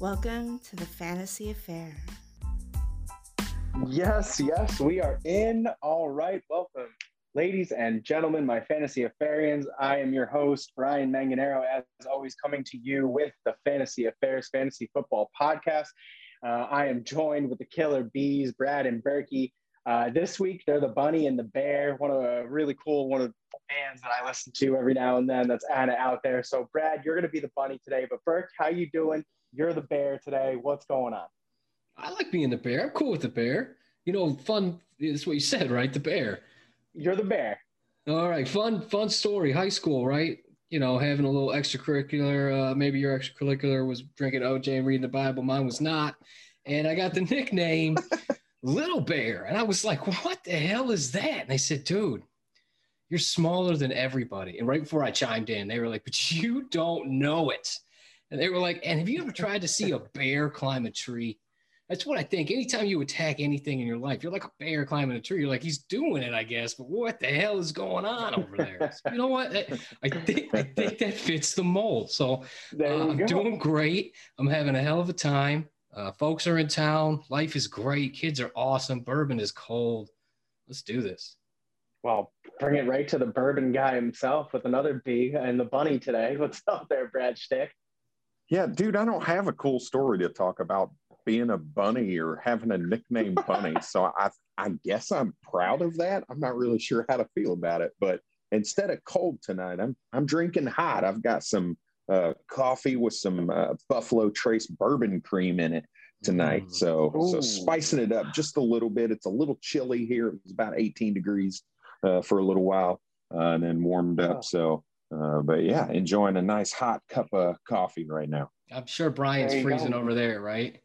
Welcome to the Fantasy Affair. Yes, yes, we are in. All right, welcome, ladies and gentlemen, my fantasy affarians. I am your host, Brian Manganero, as always, coming to you with the Fantasy Affairs Fantasy Football Podcast. Uh, I am joined with the Killer Bees, Brad and Berkey. Uh, this week, they're the Bunny and the Bear, one of a really cool one of the bands that I listen to every now and then. That's Anna out there. So, Brad, you're going to be the Bunny today. But Burke, how you doing? You're the Bear today. What's going on? I like being the bear. I'm cool with the bear. You know, fun. That's what you said, right? The bear. You're the Bear. All right, fun, fun story. High school, right? You know, having a little extracurricular. Uh, maybe your extracurricular was drinking OJ and reading the Bible. Mine was not, and I got the nickname Little Bear. And I was like, "What the hell is that?" And they said, "Dude, you're smaller than everybody." And right before I chimed in, they were like, "But you don't know it." And they were like, "And have you ever tried to see a bear climb a tree?" That's what I think. Anytime you attack anything in your life, you're like a bear climbing a tree. You're like, he's doing it, I guess. But what the hell is going on over there? So, you know what? I, think I think that fits the mold. So uh, I'm go. doing great. I'm having a hell of a time. Uh, folks are in town. Life is great. Kids are awesome. Bourbon is cold. Let's do this. Well, bring it right to the bourbon guy himself with another B and the bunny today. What's up there, Brad Stick? Yeah, dude, I don't have a cool story to talk about being a bunny or having a nickname bunny. so I I guess I'm proud of that. I'm not really sure how to feel about it, but instead of cold tonight, I'm I'm drinking hot. I've got some uh, coffee with some uh, Buffalo Trace bourbon cream in it tonight. Mm. So so spicing it up just a little bit. It's a little chilly here. It was about 18 degrees uh, for a little while, uh, and then warmed up. Oh. So. Uh, but yeah, enjoying a nice hot cup of coffee right now. I'm sure Brian's freezing go. over there, right?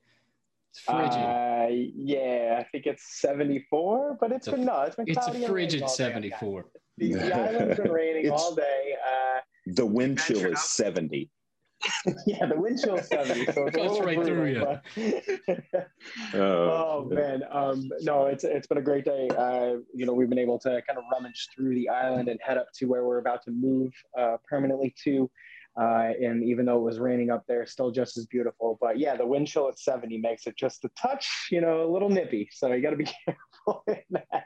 It's frigid. Uh, yeah, I think it's 74, but it's It's a- been no, it's been it's a frigid raining all day. 74. The, the island's been raining all day. Uh, The wind chill is 70. yeah, the wind chill's 70, so it's Goes right through you. but- Uh, oh man, um, no, it's it's been a great day. Uh, you know, we've been able to kind of rummage through the island and head up to where we're about to move uh, permanently to. Uh, and even though it was raining up there, still just as beautiful. But yeah, the wind chill at 70 makes it just a touch, you know, a little nippy. So you got to be careful in that.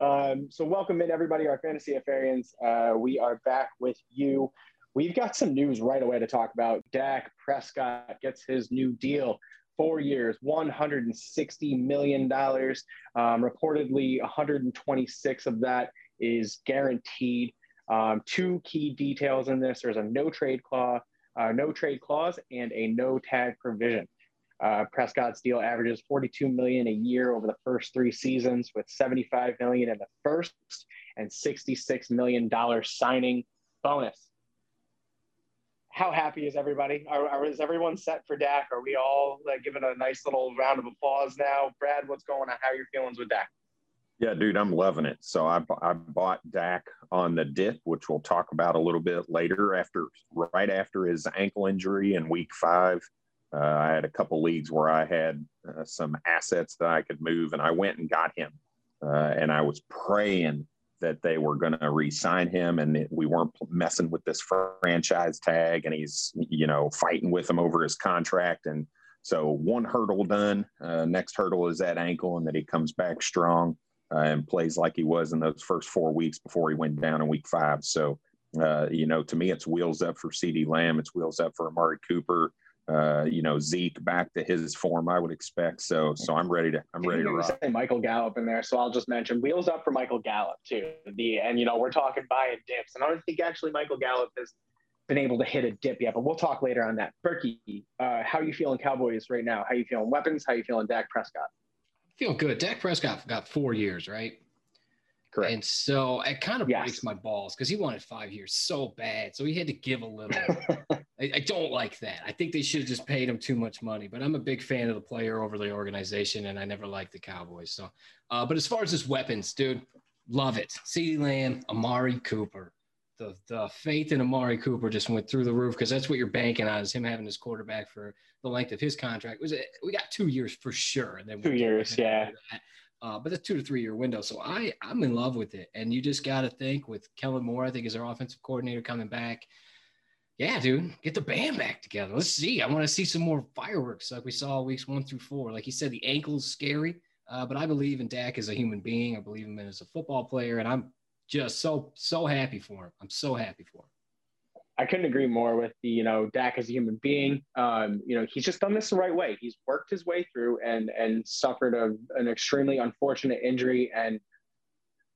Um, so welcome in everybody, our fantasy affarians. Uh, we are back with you. We've got some news right away to talk about. Dak Prescott gets his new deal four years, $160 million. Um, reportedly, 126 of that is guaranteed. Um, two key details in this: there's a no trade clause, uh, no trade clause, and a no tag provision. Uh, Prescott's deal averages 42 million a year over the first three seasons, with 75 million in the first and 66 million dollar signing bonus how happy is everybody? Are, are, is everyone set for Dak? Are we all like giving a nice little round of applause now? Brad, what's going on? How are your feelings with Dak? Yeah, dude, I'm loving it. So I, I bought Dak on the dip, which we'll talk about a little bit later. After right after his ankle injury in week five, uh, I had a couple leagues where I had uh, some assets that I could move, and I went and got him. Uh, and I was praying that they were going to re-sign him, and we weren't messing with this franchise tag, and he's you know fighting with him over his contract. And so one hurdle done. Uh, next hurdle is that ankle, and that he comes back strong uh, and plays like he was in those first four weeks before he went down in week five. So, uh, you know, to me, it's wheels up for CeeDee Lamb. It's wheels up for Amari Cooper. Uh, you know, Zeke back to his form, I would expect. So, so I'm ready to, I'm ready to rock. say Michael Gallup in there, so I'll just mention wheels up for Michael Gallup too. The and you know we're talking buying dips, and I don't think actually Michael Gallup has been able to hit a dip yet, but we'll talk later on that. Berkey, uh, how you feeling Cowboys right now? How you feeling weapons? How you feeling Dak Prescott? Feeling good. Dak Prescott got four years, right? Correct. And so it kind of Yes. breaks my balls because he wanted five years so bad. So he had to give a little. I, I don't like that. I think they should have just paid him too much money. But I'm a big fan of the player over the organization, and I never liked the Cowboys. So, uh, but as far as his weapons, dude, love it. CeeDee Lamb, Amari Cooper. The the faith in Amari Cooper just went through the roof because that's what you're banking on is him having his quarterback for the length of his contract. Was it? We got two years for sure, and then Two years, yeah. Uh, but that's two to three year window. So I I'm in love with it. And you just got to think with Kellen Moore, I think is our offensive coordinator coming back. Yeah, dude, get the band back together. Let's see. I want to see some more fireworks like we saw weeks one through four. Like you said, the ankle's scary, uh, but I believe in Dak as a human being. I believe him as a football player, and I'm just so so happy for him. I'm so happy for him. I couldn't agree more with the, you know, Dak as a human being. Um, you know, he's just done this the right way. He's worked his way through and and suffered a, an extremely unfortunate injury and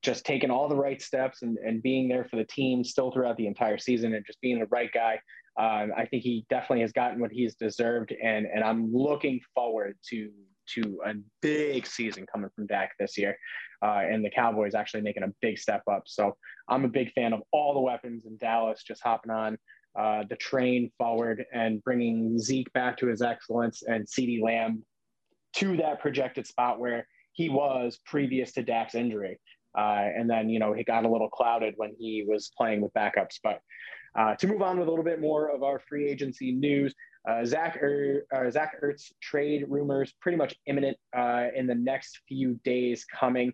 just taking all the right steps and, and being there for the team still throughout the entire season and just being the right guy. Um, I think he definitely has gotten what he's deserved, and and I'm looking forward to to a big season coming from Dak this year, uh, and the Cowboys actually making a big step up. So I'm a big fan of all the weapons in Dallas just hopping on uh, the train forward and bringing Zeke back to his excellence and CeeDee Lamb to that projected spot where he was previous to Dak's injury. Uh, and then, you know, he got a little clouded when he was playing with backups. But uh, to move on with a little bit more of our free agency news, uh, Zach, er, uh, Zach Ertz trade rumors pretty much imminent uh, in the next few days coming.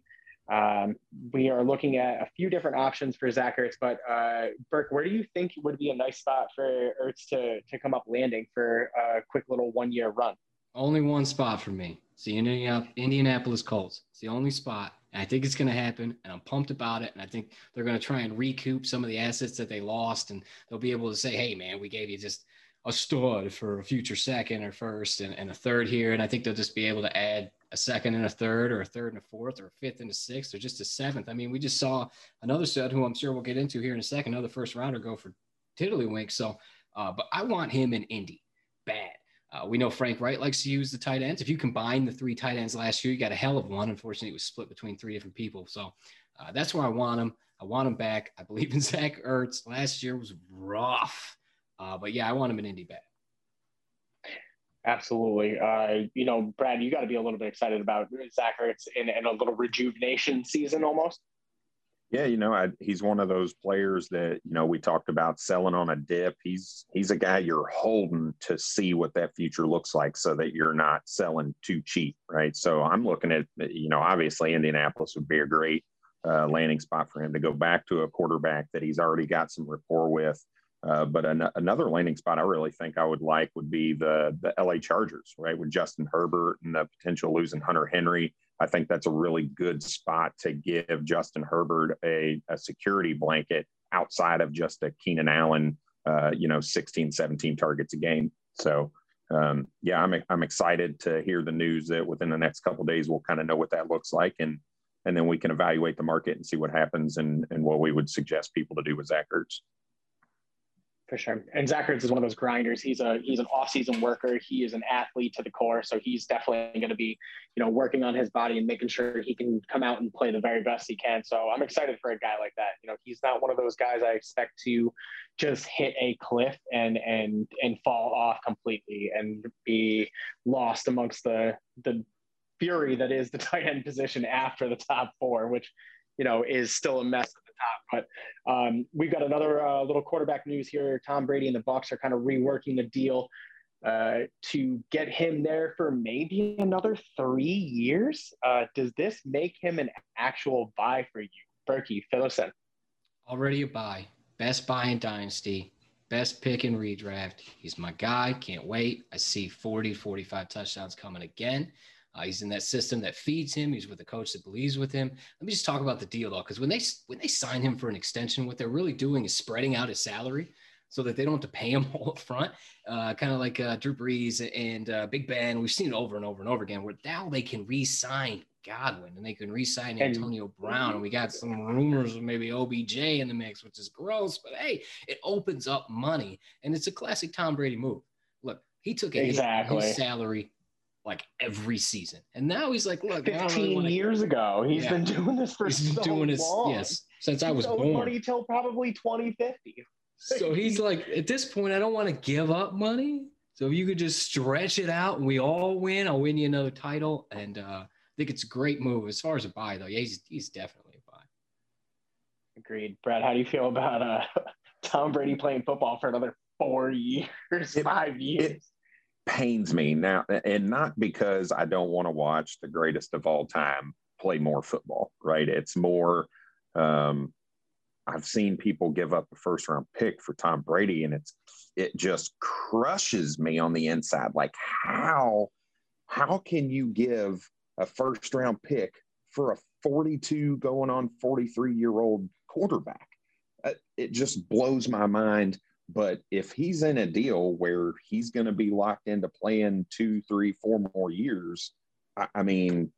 Um, we are looking at a few different options for Zach Ertz, but uh, Burke, where do you think would be a nice spot for Ertz to, to come up landing for a quick little one year run? Only one spot for me. It's the Indianapolis Colts. It's the only spot. And I think it's going to happen. And I'm pumped about it. And I think they're going to try and recoup some of the assets that they lost. And they'll be able to say, hey, man, we gave you just a stud for a future second or first and, and a third here. And I think they'll just be able to add a second and a third or a third and a fourth or a fifth and a sixth or just a seventh. I mean, we just saw another stud who I'm sure we'll get into here in a second, another first rounder go for Tiddlywink. So, uh, but I want him in Indy bad. Uh, we know Frank Reich likes to use the tight ends. If you combine the three tight ends last year, you got a hell of one. Unfortunately, it was split between three different people. So uh, that's where I want him. I want him back. I believe in Zach Ertz. Last year was rough. Uh, but yeah, I want him in Indy back. Absolutely. Uh, you know, Brad, you got to be a little bit excited about Zach Ertz in, in a little rejuvenation season almost. Yeah, you know, I, he's one of those players that you know we talked about selling on a dip. He's he's a guy you're holding to see what that future looks like, so that you're not selling too cheap, right? So I'm looking at you know obviously Indianapolis would be a great uh, landing spot for him to go back to a quarterback that he's already got some rapport with. Uh, but an, another landing spot I really think I would like would be the the LA Chargers, right? With Justin Herbert and the potential losing Hunter Henry. I think that's a really good spot to give Justin Herbert a, a security blanket outside of just a Keenan Allen, uh, you know, 16, 17 targets a game. So, um, yeah, I'm, I'm excited to hear the news that within the next couple days, we'll kind of know what that looks like. And, and then we can evaluate the market and see what happens and, and what we would suggest people to do with Zach Ertz for sure. And Zach Ertz is one of those grinders. He's a he's an off-season worker. He is an athlete to the core. So he's definitely going to be, you know, working on his body and making sure he can come out and play the very best he can. So I'm excited for a guy like that. You know, he's not one of those guys I expect to just hit a cliff and and and fall off completely and be lost amongst the the fury that is the tight end position after the top four, which you know is still a mess But um, we've got another uh, little quarterback news here. Tom Brady and the Bucs are kind of reworking the deal uh, to get him there for maybe another three years. Uh, does this make him an actual buy for you, Berkey? Fill. Already a buy. Best buy in Dynasty. Best pick in redraft. He's my guy. Can't wait. I see 40, 45 touchdowns coming again. Uh, he's in that system that feeds him. He's with a coach that believes with him. Let me just talk about the deal though, because when they when they sign him for an extension, what they're really doing is spreading out his salary so that they don't have to pay him all up front. Uh, kind of like uh, Drew Brees and uh, Big Ben. We've seen it over and over and over again. Where now they can re-sign Godwin and they can re-sign Antonio Brown. And we got some rumors of maybe OBJ in the mix, which is gross. But hey, it opens up money, and it's a classic Tom Brady move. Look, he took a exactly. his salary like every season. And now he's like, look, 15 really years ago, he's yeah. been doing this for he's been so doing this, long. yes, since I was born. Money till probably 2050. So he's like, at this point, I don't want to give up money. So if you could just stretch it out and we all win, I'll win you another title. And uh, I think it's a great move as far as a buy, though. Yeah, he's, he's definitely a buy. Agreed. Brad, how do you feel about uh, Tom Brady playing football for another four years, five years? It, pains me now, and not because I don't want to watch the greatest of all time play more football, right? It's more, um, I've seen people give up a first round pick for Tom Brady, and it's it just crushes me on the inside. Like how how can you give a first round pick for a 42 going on 43 year old quarterback? Uh, it just blows my mind. But if he's in a deal where he's going to be locked into playing two, three, four more years, I, I mean,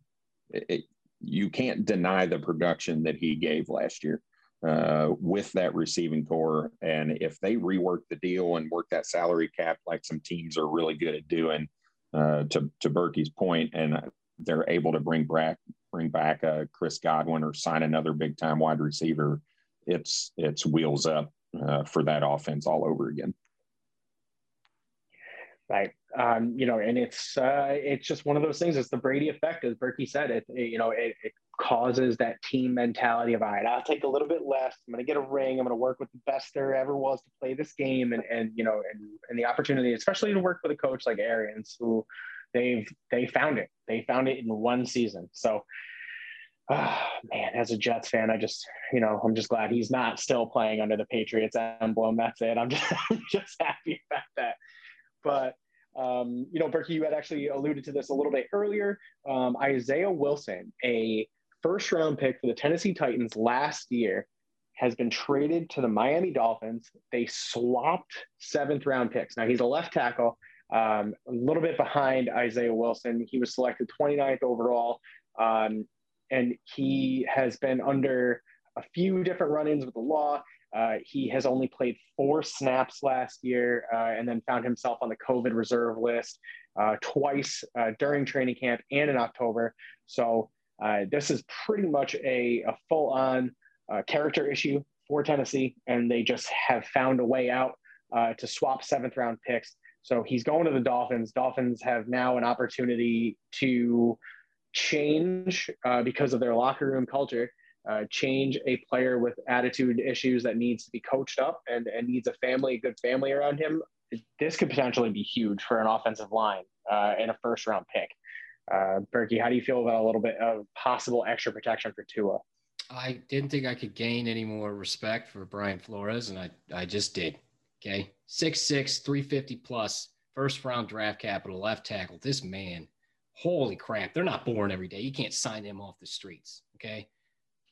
it, you can't deny the production that he gave last year uh, with that receiving core. And if they rework the deal and work that salary cap like some teams are really good at doing, uh, to to Berkey's point, and they're able to bring back bring back uh, Chris Godwin or sign another big time wide receiver, it's it's wheels up uh, for that offense all over again. Right. Um, you know, and it's uh, it's just one of those things. It's the Brady effect, as Berkey said. It, it you know it, it, causes that team mentality of all right, I'll take a little bit less. I'm going to get a ring. I'm going to work with the best there ever was to play this game, and and you know, and and the opportunity, especially to work with a coach like Arians, who they've they found it. They found it in one season. So. Oh, man, as a Jets fan, I just, you know, I'm just glad he's not still playing under the Patriots emblem. That's it. I'm just, I'm just happy about that. But um, you know, Berkey, you had actually alluded to this a little bit earlier. Um, Isaiah Wilson, a first round pick for the Tennessee Titans last year, has been traded to the Miami Dolphins. They swapped seventh round picks. Now he's a left tackle, um, a little bit behind Isaiah Wilson. He was selected 29th overall. Um, and he has been under a few different run ins with the law. Uh, he has only played four snaps last year uh, and then found himself on the COVID reserve list uh, twice uh, during training camp and in October. So uh, this is pretty much a, a full on uh, character issue for Tennessee, and they just have found a way out to swap seventh round picks. So he's going to the Dolphins. Dolphins have now an opportunity to change because of their locker room culture uh, change a player with attitude issues that needs to be coached up and, and needs a family, a good family around him, this could potentially be huge for an offensive line uh, and a first round pick. Uh, Berkey, how do you feel about a little bit of possible extra protection for Tua? I didn't think I could gain any more respect for Brian Flores, and I, I just did. Okay. 6'6, 350 plus, first round draft capital, left tackle. This man, holy crap. They're not born every day. You can't sign them off the streets. Okay.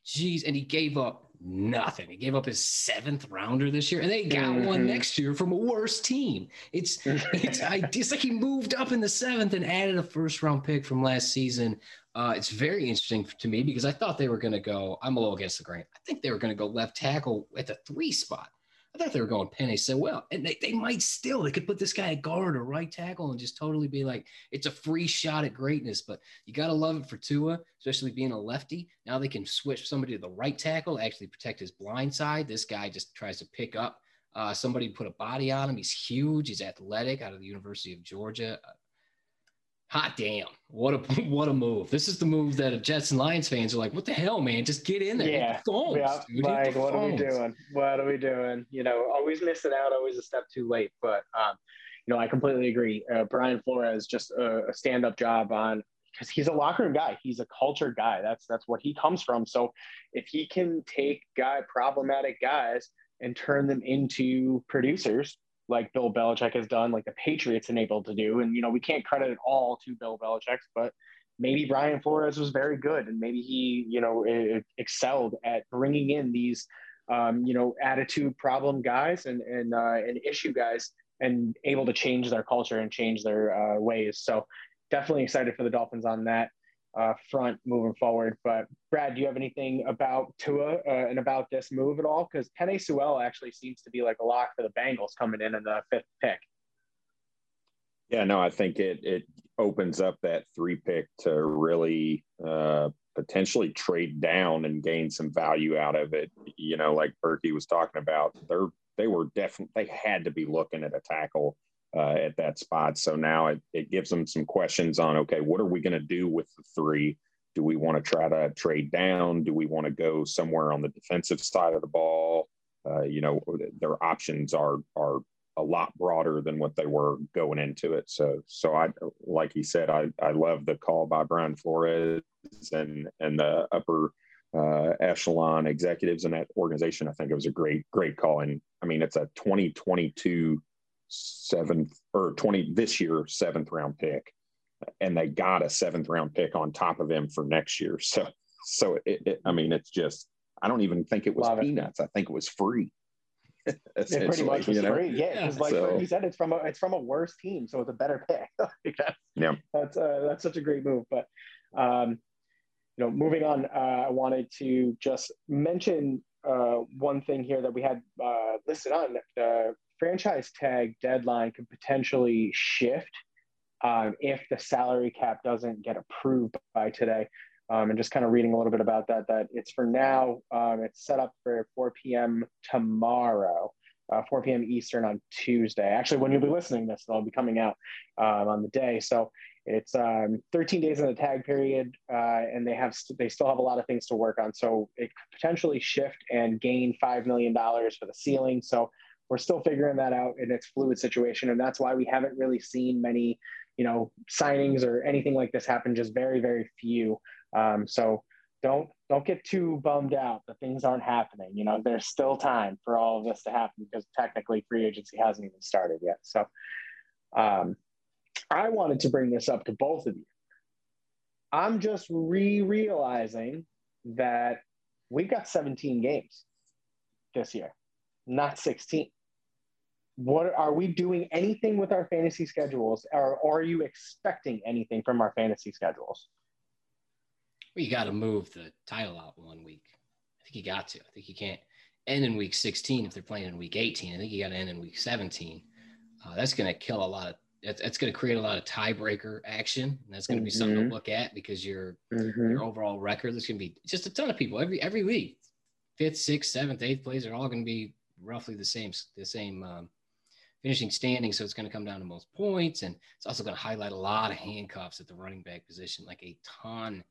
Jeez, and he gave up nothing. He gave up his seventh rounder this year, and they got mm-hmm. one next year from a worse team. It's it's I, it's like he moved up in the seventh and added a first round pick from last season. Uh, it's very interesting to me because I thought they were going to go. I'm a little against the grain. I think they were going to go left tackle at the three spot. I thought they were going Penei Sewell, and they, they might still. They could put this guy at guard or right tackle and just totally be like, it's a free shot at greatness. But you got to love it for Tua, especially being a lefty. Now they can switch somebody to the right tackle, actually protect his blind side. This guy just tries to pick up uh, somebody, put a body on him. He's huge. He's athletic out of the University of Georgia. Hot damn. What a what a move. This is the move that jets and lions fans are like what the hell man? Just get in there. Yeah, phones, yeah. like what phones. are we doing? What are we doing? You know always missing out always a step too late. But um you know i completely agree. Uh, brian flores just a, a stand-up job on because he's a locker room guy. He's a culture guy. That's that's what he comes from. So if he can take guy problematic guys and turn them into producers like Bill Belichick has done, like the Patriots enabled to do. And, you know, we can't credit it all to Bill Belichick, but maybe Brian Flores was very good and maybe he, you know, excelled at bringing in these, um, you know, attitude problem guys and, and, uh, and issue guys and able to change their culture and change their uh, ways. So definitely excited for the Dolphins on that uh, front moving forward. But Brad, do you have anything about Tua uh, and about this move at all? Because Penei Sewell actually seems to be like a lock for the Bengals coming in in the fifth pick. Yeah, no, I think it it opens up that three pick to really uh, potentially trade down and gain some value out of it. You know, like Berkey was talking about, they're they were definitely they had to be looking at a tackle uh, at that spot. So now it, it gives them some questions on okay, what are we going to do with the three? Do we want to try to trade down? Do we want to go somewhere on the defensive side of the ball? Uh, you know, their options are are a lot broader than what they were going into it. So, so I, like he said, I, I love the call by Brian Flores and and the upper uh, echelon executives in that organization. I think it was a great, great call. And I mean, it's a 2022 seventh or 20 this year, seventh round pick. And they got a seventh round pick on top of him for next year. So, so it, it I mean, it's just, I don't even think it was Love peanuts. It. I think it was free. it pretty much was free. Yeah, because like so, he said, it's from a it's from a worse team, so it's a better pick. that's, yeah, that's uh, that's such a great move. But um, you know, moving on, uh, I wanted to just mention uh, one thing here that we had uh, listed on the franchise tag deadline could potentially shift um, if the salary cap doesn't get approved by today. Um, and just kind of reading a little bit about that, that it's for now, um, it's set up for 4 p.m. tomorrow, uh, 4 p.m. Eastern on Tuesday. Actually, when you'll be listening to this, it'll be coming out um, on the day. So it's um, 13 days in the tag period, uh, and they have st- they still have a lot of things to work on. So it could potentially shift and gain five million dollars for the ceiling. So we're still figuring that out in its fluid situation, and that's why we haven't really seen many, you know, signings or anything like this happen. Just very very few. Um, so don't don't get too bummed out that things aren't happening. You know, there's still time for all of this to happen because technically free agency hasn't even started yet. So. Um, I wanted to bring this up to both of you. I'm just re realizing that we've got 17 games this year, not 16. What are we doing anything with our fantasy schedules, or, or are you expecting anything from our fantasy schedules? we got to move the title out one week. I think you got to. I think you can't end in week 16 if they're playing in week 18. I think you got to end in week 17. Uh, that's going to kill a lot of that's, that's going to create a lot of tiebreaker action. And that's going to be mm-hmm. something to mm-hmm. look at because your mm-hmm. your overall record. There's going to be just a ton of people every every week. Fifth, sixth, seventh, eighth plays are all going to be roughly the same the same um, finishing standing. So it's going to come down to most points, and it's also going to highlight a lot of handcuffs at the running back position, like a ton.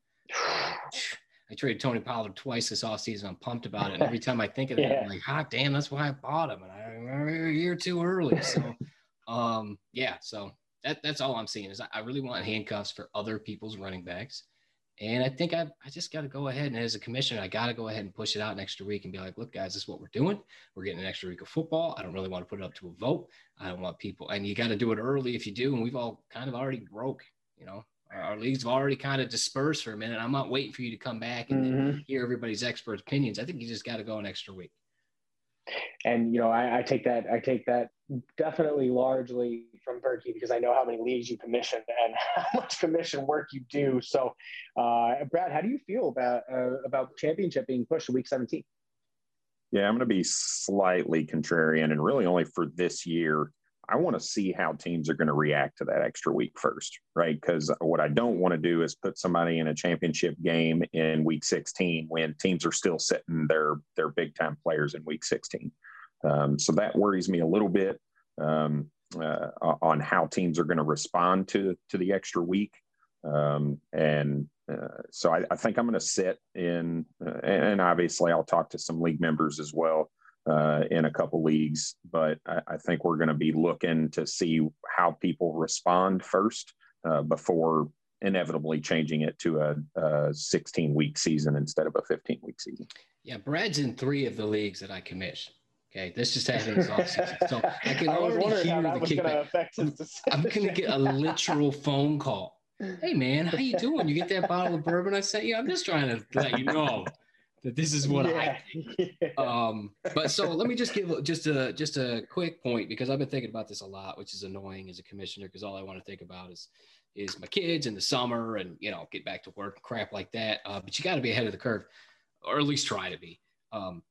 I traded Tony Pollard twice this offseason. I'm pumped about it. And every time I think of that, yeah. I'm like, hot damn, that's why I bought him. And I remember a year too early. So um, yeah, so that, that's all I'm seeing is I, I really want handcuffs for other people's running backs. And I think I, I just got to go ahead and as a commissioner, I got to go ahead and push it out an extra week and be like, look, guys, this is what we're doing. We're getting an extra week of football. I don't really want to put it up to a vote. I don't want people, and you got to do it early if you do. And we've all kind of already broke, you know, our, our leagues have already kind of dispersed for a minute. I'm not waiting for you to come back and mm-hmm. hear everybody's expert opinions. I think you just got to go an extra week and you know I, I, take that I take that definitely largely from Berkey because I know how many leagues you commission and how much commission work you do. So, uh, Brad, how do you feel about uh, about championship being pushed to week 17? Yeah, I'm going to be slightly contrarian, and really only for this year. I want to see how teams are going to react to that extra week first, right? Because what I don't want to do is put somebody in a championship game in week 16 when teams are still setting their their big time players in week 16. Um, so that worries me a little bit um, uh, on how teams are going to respond to to the extra week. Um, and uh, so I, I, think I'm going to sit in, uh, and obviously I'll talk to some league members as well uh, in a couple leagues, but I, I think we're going to be looking to see how people respond first uh, before inevitably changing it to a, a 16 week season instead of a 15 week season. Yeah, Brad's in three of the leagues that I commission. Okay, this just happened this offseason. So I can I already hear the kickback. I'm, I'm going to get a literal phone call. Hey man, how you doing? You get that bottle of bourbon I sent you? I'm just trying to let you know that this is what yeah. I think. Um, but so let me just give just a just a quick point because I've been thinking about this a lot, which is annoying as a commissioner because all I want to think about is is my kids in the summer and you know get back to work and crap like that. Uh, but you got to be ahead of the curve, or at least try to be. Um,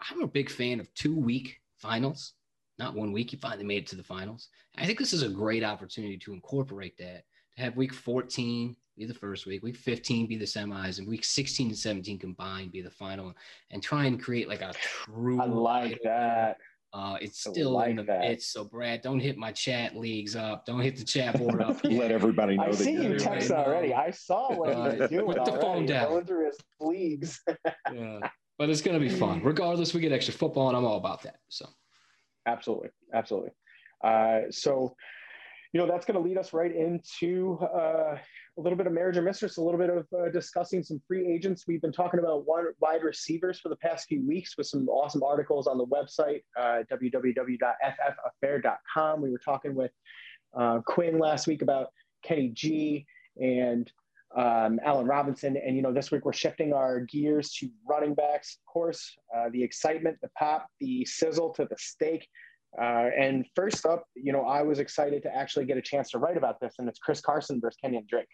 I'm a big fan of two week finals, not one week. You finally made it to the finals. I think this is a great opportunity to incorporate that to have week 14 be the first week, week 15 be the semis, and week 16 and 17 combined be the final, and try and create like a true. I like that. Uh, it's still like in the midst. So, Brad, don't hit my chat leagues up. Don't hit the chat board up. Let everybody know. I see you text already. I saw what uh, you doing. Put the already. phone down. Going through his leagues. yeah, but it's gonna be fun. Regardless, we get extra football, and I'm all about that. So, absolutely, absolutely. Uh, so, you know, that's going to lead us right into uh, a little bit of marriage or mistress, a little bit of uh, discussing some free agents. We've been talking about wide receivers for the past few weeks with some awesome articles on the website, uh, www.ffaffair.com. We were talking with uh, Quinn last week about Kenny G and um, Allen Robinson. And, you know, this week we're shifting our gears to running backs, of course, uh, the excitement, the pop, the sizzle to the steak. Uh, and first up, you know, I was excited to actually get a chance to write about this, and it's Chris Carson versus Kenyan Drake.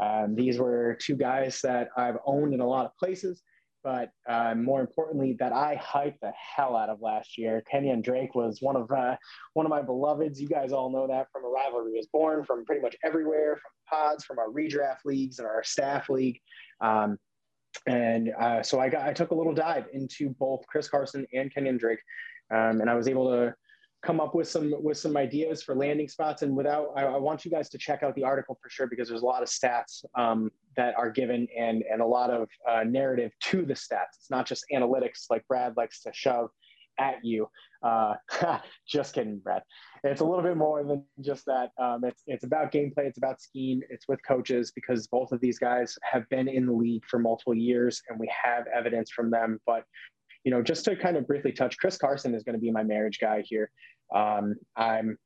Um, these were two guys that I've owned in a lot of places, but uh, more importantly, that I hyped the hell out of last year. Kenyan Drake was one of uh, one of my beloveds. You guys all know that from a rivalry was born from pretty much everywhere, from pods, from our redraft leagues and our staff league. Um, and uh, so I got I took a little dive into both Chris Carson and Kenyan Drake, um, and I was able to come up with some with some ideas for landing spots. And without I, I, want you guys to check out the article for sure because there's a lot of stats um, that are given and and a lot of uh, narrative to the stats. It's not just analytics like brad likes to shove at you. Uh, just kidding brad. It's a little bit more than just that. Um, it's it's about gameplay it's about scheme it's with coaches because both of these guys have been in the league for multiple years and we have evidence from them. But you know, just to kind of briefly touch, Chris Carson is going to be my marriage guy here. Um, I'm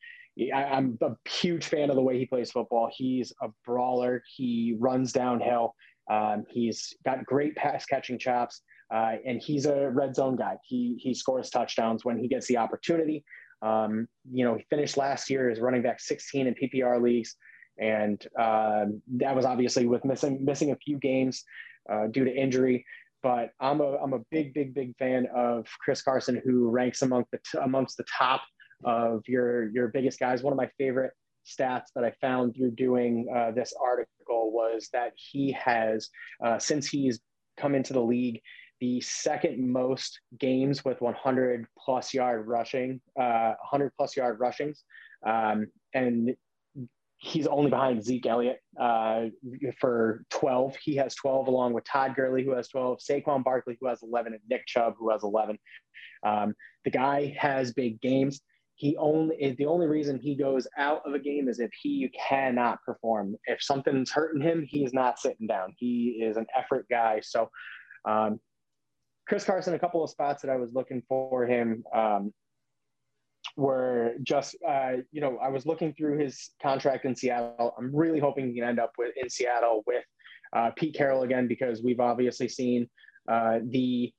I'm a huge fan of the way he plays football. He's a brawler. He runs downhill. Um, he's got great pass catching chops, uh, and he's a red zone guy. He he scores touchdowns when he gets the opportunity. Um, you know, he finished last year as running back 16 in PPR leagues, and uh, that was obviously with missing missing a few games uh, due to injury but I'm a I'm a big big big fan of Chris Carson, who ranks among the t- amongst the top of your your biggest guys. One of my favorite stats that I found through doing uh, this article was that he has uh, since he's come into the league the second most games with 100 plus yard rushing, uh, 100 plus yard rushings, um, and he's only behind Zeke Elliott uh, for 12. He has 12, along with Todd Gurley, who has 12, Saquon Barkley, who has 11, and Nick Chubb, who has 11. Um, the guy has big games. He only the only reason he goes out of a game is if he cannot perform. If something's hurting him, he's not sitting down. He is an effort guy. So, um, Chris Carson, a couple of spots that I was looking for him. Um, were just uh, you know I was looking through his contract in Seattle. I'm really hoping he can end up with in Seattle with uh, Pete Carroll again because we've obviously seen uh, the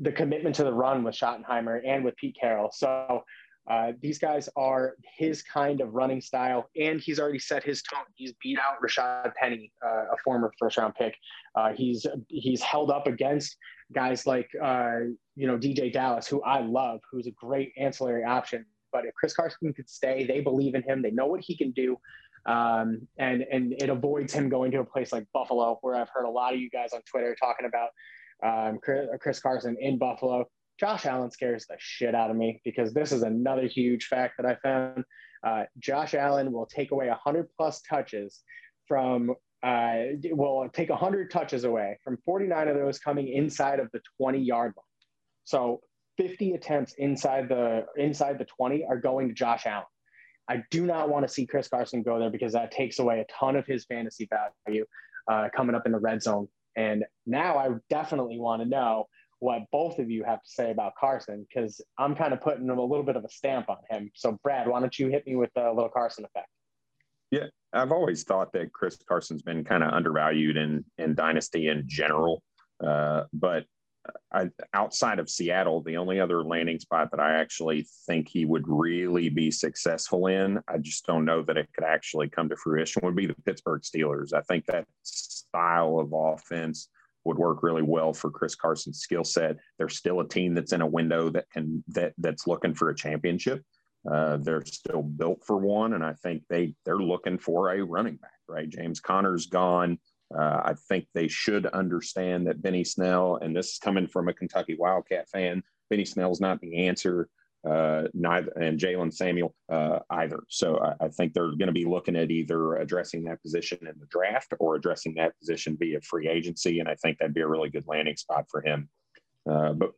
the commitment to the run with Schottenheimer and with Pete Carroll. So uh, these guys are his kind of running style, and he's already set his tone. He's beat out Rashaad Penny, uh, a former first round pick. Uh, he's he's held up against guys like uh, you know DeeJay Dallas, who I love, who's a great ancillary option. But if Chris Carson could stay, they believe in him. They know what he can do, um, and and it avoids him going to a place like Buffalo, where I've heard a lot of you guys on Twitter talking about um, Chris Carson in Buffalo. Josh Allen scares the shit out of me because this is another huge fact that I found. Uh, Josh Allen will take away 100 plus touches from, uh, will take 100 touches away from 49 of those coming inside of the 20 yard line. So 50 attempts inside the inside the 20 are going to Josh Allen. I do not want to see Chris Carson go there because that takes away a ton of his fantasy value uh, coming up in the red zone. And now I definitely want to know what both of you have to say about Carson because I'm kind of putting a little bit of a stamp on him. So, Brad, why don't you hit me with a little Carson effect? Yeah, I've always thought that Chris Carson's been kind of undervalued in in dynasty in general, uh, but I, outside of Seattle, the only other landing spot that I actually think he would really be successful in, I just don't know that it could actually come to fruition, would be the Pittsburgh Steelers. I think that style of offense would work really well for Chris Carson's skill set. They're still a team that's in a window that can that that's looking for a championship. Uh, they're still built for one, and I think they they're looking for a running back. Right, James Conner's gone. Uh, I think they should understand that Benny Snell, and this is coming from a Kentucky Wildcat fan. Benny Snell's not the answer uh, neither and Jaylen Samuel uh, either. So I, I think they're going to be looking at either addressing that position in the draft or addressing that position via free agency, and I think that'd be a really good landing spot for him. Uh, but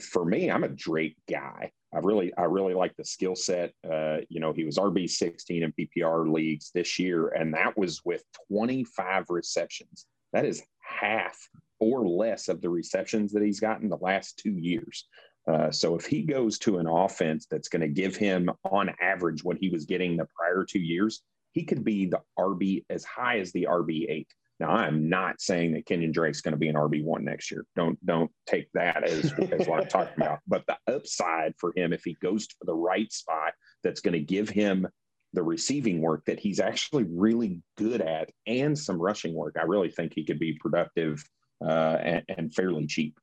for me, I'm a Drake guy. I really, I really like the skill set. Uh, you know, he was RB 16 in PPR leagues this year, and that was with 25 receptions. That is half or less of the receptions that he's gotten the last two years. Uh, so if he goes to an offense that's going to give him on average what he was getting the prior two years, he could be the RB as high as the RB eight. Now, I'm not saying that Kenyan Drake's going to be an RB one next year. Don't don't take that as, as what I'm talking about. But the upside for him, if he goes to the right spot, that's going to give him the receiving work that he's actually really good at and some rushing work. I really think he could be productive uh, and, and fairly cheap.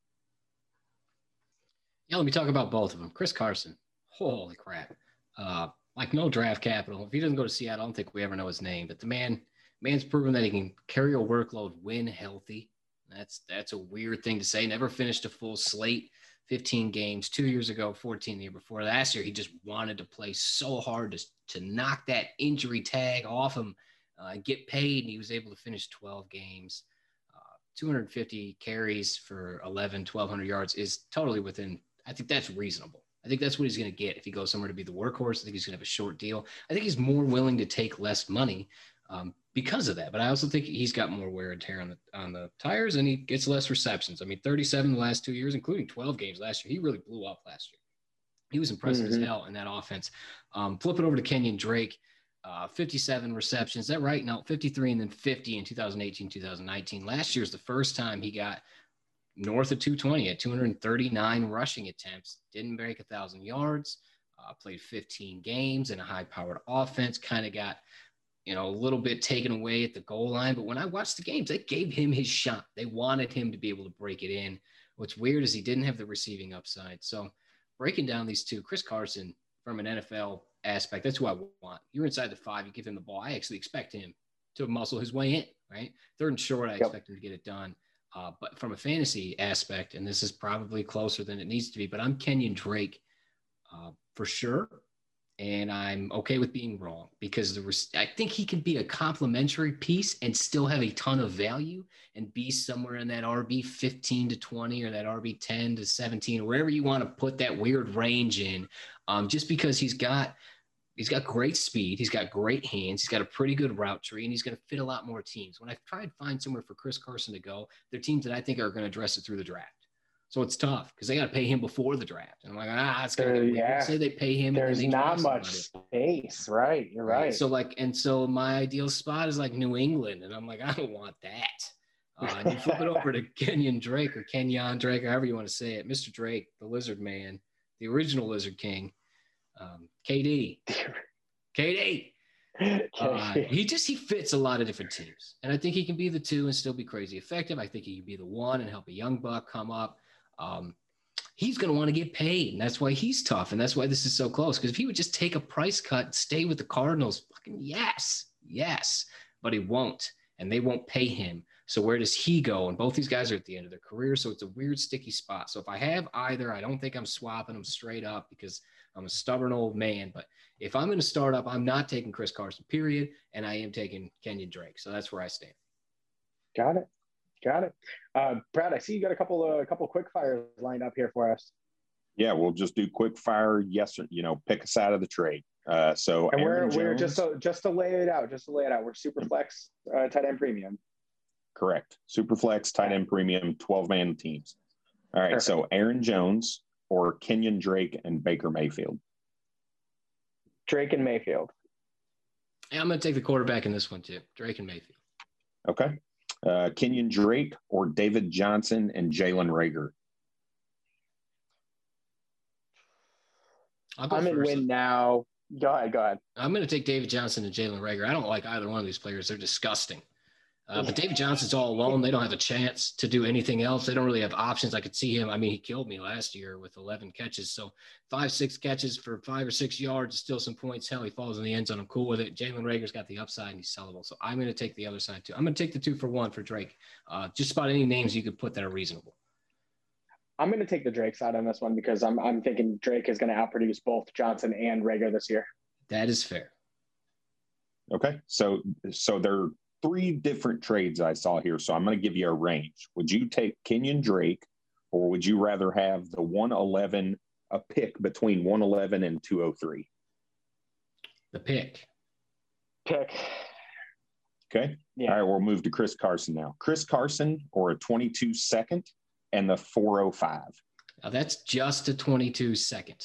Yeah, let me talk about both of them. Chris Carson, holy crap! Uh, like no draft capital. If he doesn't go to Seattle, I don't think we ever know his name. But the man man's proven that he can carry a workload, win healthy. That's that's a weird thing to say. Never finished a full slate, 15 games, two years ago, 14 the year before. Last year, he just wanted to play so hard to, to knock that injury tag off him, uh, get paid, and he was able to finish 12 games. Uh, 250 carries for 11, 1,200 yards is totally within, I think that's reasonable. I think that's what he's going to get if he goes somewhere to be the workhorse. I think he's going to have a short deal. I think he's more willing to take less money um, because of that. But I also think he's got more wear and tear on the on the tires, and he gets less receptions. I mean, 37 the last two years, including 12 games last year. He really blew up last year. He was impressive mm-hmm. as hell in that offense. Um, flip it over to Kenyan Drake. Uh, 57 receptions. Is that right? No, 53 and then 50 in 2018, 2019. Last year's the first time he got north of 220 at 239 rushing attempts. Didn't break a thousand yards. Uh, played 15 games in a high-powered offense. Kind of got you know, a little bit taken away at the goal line. But when I watched the games, they gave him his shot. They wanted him to be able to break it in. What's weird is he didn't have the receiving upside. So breaking down these two, Chris Carson from an NFL aspect, that's who I want. You're inside the five, you give him the ball. I actually expect him to muscle his way in, right? Third and short, I yep. expect him to get it done. Uh, but from a fantasy aspect, and this is probably closer than it needs to be, but I'm Kenyan Drake uh, for sure and I'm okay with being wrong because the I think he can be a complementary piece and still have a ton of value and be somewhere in that RB 15 to 20 or that RB 10 to 17 or wherever you want to put that weird range in. Um, just because he's got he's got great speed, he's got great hands, he's got a pretty good route tree, and he's going to fit a lot more teams. When I've tried to find somewhere for Chris Carson to go, they're teams that I think are going to address it through the draft. So it's tough because they got to pay him before the draft. And I'm like, ah, it's gonna be yeah. say they pay him. There's not much space, right? You're right. right. So like, and so my ideal spot is like New England, and I'm like, I don't want that. Uh, you flip it over to Kenyon Drake or Kenyon Drake, or however you want to say it, Mr. Drake, the Lizard Man, the original Lizard King, um, KD, KD. Uh, he just he fits a lot of different teams, and I think he can be the two and still be crazy effective. I think he can be the one and help a young buck come up um, he's going to want to get paid. And that's why he's tough. And that's why this is so close. Because if he would just take a price cut, stay with the Cardinals, fucking yes, yes. But he won't. And they won't pay him. So where does he go? And both these guys are at the end of their career. So it's a weird, sticky spot. So if I have either, I don't think I'm swapping them straight up because I'm a stubborn old man. But if I'm going to start up, I'm not taking Chris Carson, period. And I am taking Kenyan Drake. So that's where I stand. Got it. Got it. Uh, Brad, I see you got a couple of a couple quick fires lined up here for us. Yeah, we'll just do quick fire. Yes, or, you know, pick a side of the trade. Uh, so and we're, we're just to, just to lay it out, just to lay it out. We're super flex uh, tight end premium. Correct. Super flex tight end premium, twelve man teams. All right. Perfect. So Aaron Jones or Kenyan Drake and Baker Mayfield. Drake and Mayfield. Yeah, I'm going to take the quarterback in this one too. Drake and Mayfield. Okay uh, Kenyan Drake or David Johnson and Jalen Reagor? I'm in win now. Go ahead. Go ahead. I'm going to take David Johnson and Jalen Reagor. I don't like either one of these players. They're disgusting. Uh, but David Johnson's all alone. They don't have a chance to do anything else. They don't really have options. I could see him. I mean, he killed me last year with 11 catches. So five, six catches for five or six yards, still some points. Hell, he falls in the end zone. I'm cool with it. Jalen Reagor's got the upside and he's sellable. So I'm going to take the other side too. I'm going to take the two for one for Drake. Uh, just about any names you could put that are reasonable. I'm going to take the Drake side on this one because I'm, I'm thinking Drake is going to outproduce both Johnson and Reagor this year. That is fair. Okay. So, so they're three different trades I saw here, so I'm going to give you a range. Would you take Kenyan Drake or would you rather have the 111 a pick between 111 and 203? The pick. Pick. Okay. Yeah. All right, we'll move to Chris Carson now. Chris Carson or a 22 second and the 405. Now that's just a 22 second.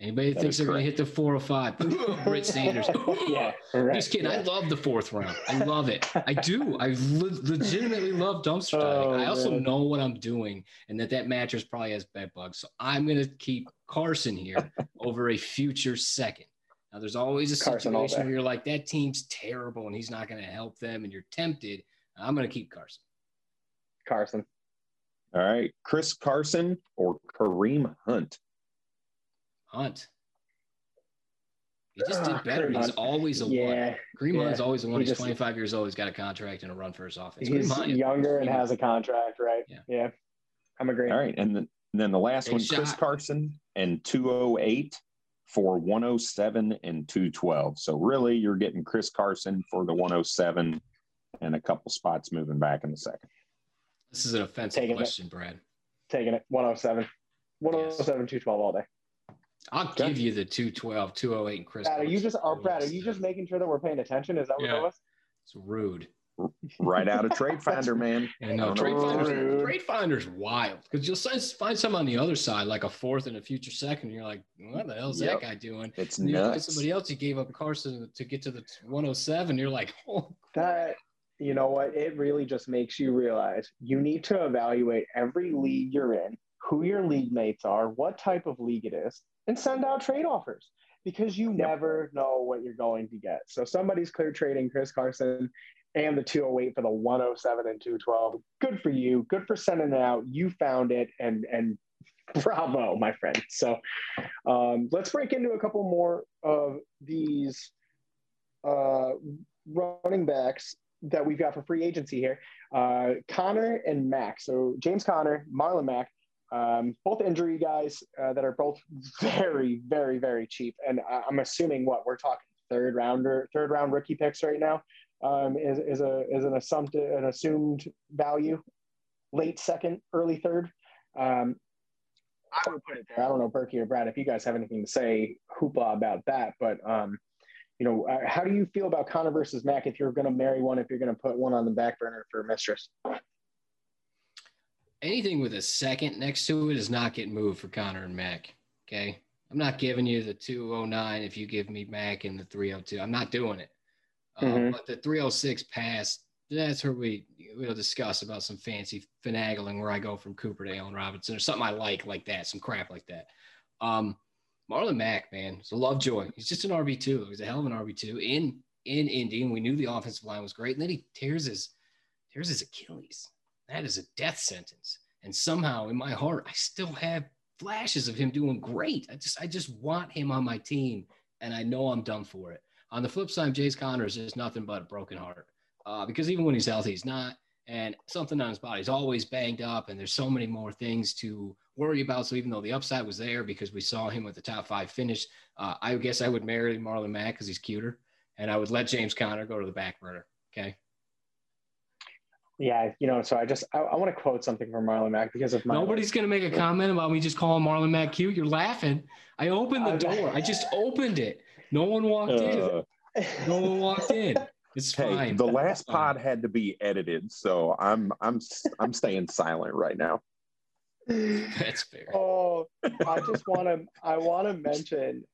Anybody that thinks they're going to hit the four or five, Britt Sanders. yeah, right, just kidding. Yeah. I love the fourth round. I love it. I do. I le- legitimately love dumpster diving. Oh, I also man. know what I'm doing, and that that mattress probably has bed bugs. So I'm going to keep Carson here over a future second. Now, there's always a situation where you're like, that team's terrible, and he's not going to help them, and you're tempted. I'm going to keep Carson. Carson. All right, Chris Carson or Kareem Hunt. Hunt. He just did ah, better. He's always a yeah, one. Green yeah. Hunt's always a one. He He's 25 years old. He's got a contract and a run for his offense. He's younger and has a contract, right? Yeah. yeah. I'm agreeing. All right. And then, and then the last one, shot. Chris Carson and 208 for 107 and 212. So really, you're getting Chris Carson for the 107 and a couple spots moving back in the second. This is an offensive Taking question, it. Brad. Taking it. 107. 107, yes. 212 all day. I'll okay. give you the 212, 208, and Chris. Brad, are you just are, Brad, are you just making sure that we're paying attention? Is that what yeah. was? It's rude. Right out of Trade Finder, man. I know Trade Finder's, Trade Finder's wild because you'll find some on the other side, like a fourth and a future second. And you're like, what the hell's yep. that guy doing? It's and nuts. somebody else who gave up Carson to get to the 107. You're like, oh, that you know what? It really just makes you realize you need to evaluate every league you're in, who your league mates are, what type of league it is, and send out trade offers because you yep. never know what you're going to get. So somebody's clear trading Chris Carson and the 208 for the 107 and 212. Good for you. Good for sending it out. You found it and and bravo, my friend. So um, let's break into a couple more of these uh, running backs that we've got for free agency here. Uh, Conner and Mack. So James Conner, Marlon Mack, um, both injury guys uh, that are both very, very, very cheap. And I'm assuming what we're talking third rounder, third round rookie picks right now um, is, is a is an assumed an assumed value, late second, early third. Um, I would put it there. I don't know Berkey or Brad if you guys have anything to say hoopla about that, but um, you know, uh, how do you feel about Conner versus Mack if you're going to marry one, if you're going to put one on the back burner for mistress? Anything with a second next to it is not getting moved for Conner and Mack. Okay. I'm not giving you the 209 if you give me Mack and the 302. I'm not doing it. Um, mm-hmm. but the 306 pass, that's where we we'll discuss about some fancy finagling where I go from Cooper to Allen Robinson or something I like like that, some crap like that. Um, Marlon Mack, man, it's a love joy. He's just an RB two. He's a hell of an RB two in in Indy, and we knew the offensive line was great. And then he tears his tears his Achilles. That is a death sentence. And somehow in my heart, I still have flashes of him doing great. I just I just want him on my team, and I know I'm done for it. On the flip side, James Conner is just nothing but a broken heart. Uh, because even when he's healthy, he's not. And something on his body. He's always banged up, and there's so many more things to worry about. So even though the upside was there because we saw him with the top five finish, uh, I guess I would marry Marlon Mack because he's cuter, and I would let James Conner go to the back burner. Okay yeah, you know, so I just I, I want to quote something from Marlon Mack because of my nobody's gonna make a comment about me just calling Marlon Mack cute. You're laughing. I opened the door. I just opened it. No one walked uh, in. No one walked in. It's hey, fine. The last pod had to be edited, so I'm I'm I'm staying silent right now. That's fair. Oh, I just want to I want to mention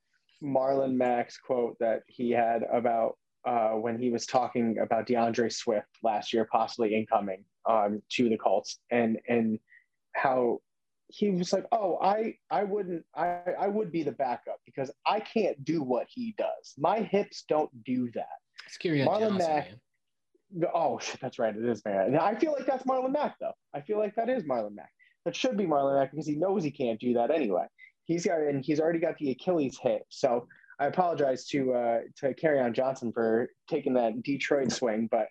Marlon Mack's quote that he had about uh, when he was talking about DeAndre Swift last year, possibly incoming um, to the Colts, and and how he was like, "Oh, I I wouldn't I I would be the backup because I can't do what he does. My hips don't do that." It's Marlon Johnson, Mack. Man. Oh shit, that's right. It is man. I feel like that's Marlon Mack though. I feel like that is Marlon Mack. That should be Marlon Mack because he knows he can't do that anyway. He's got and he's already got the Achilles hit. So I apologize to uh, to Kerryon Johnson for taking that Detroit swing, but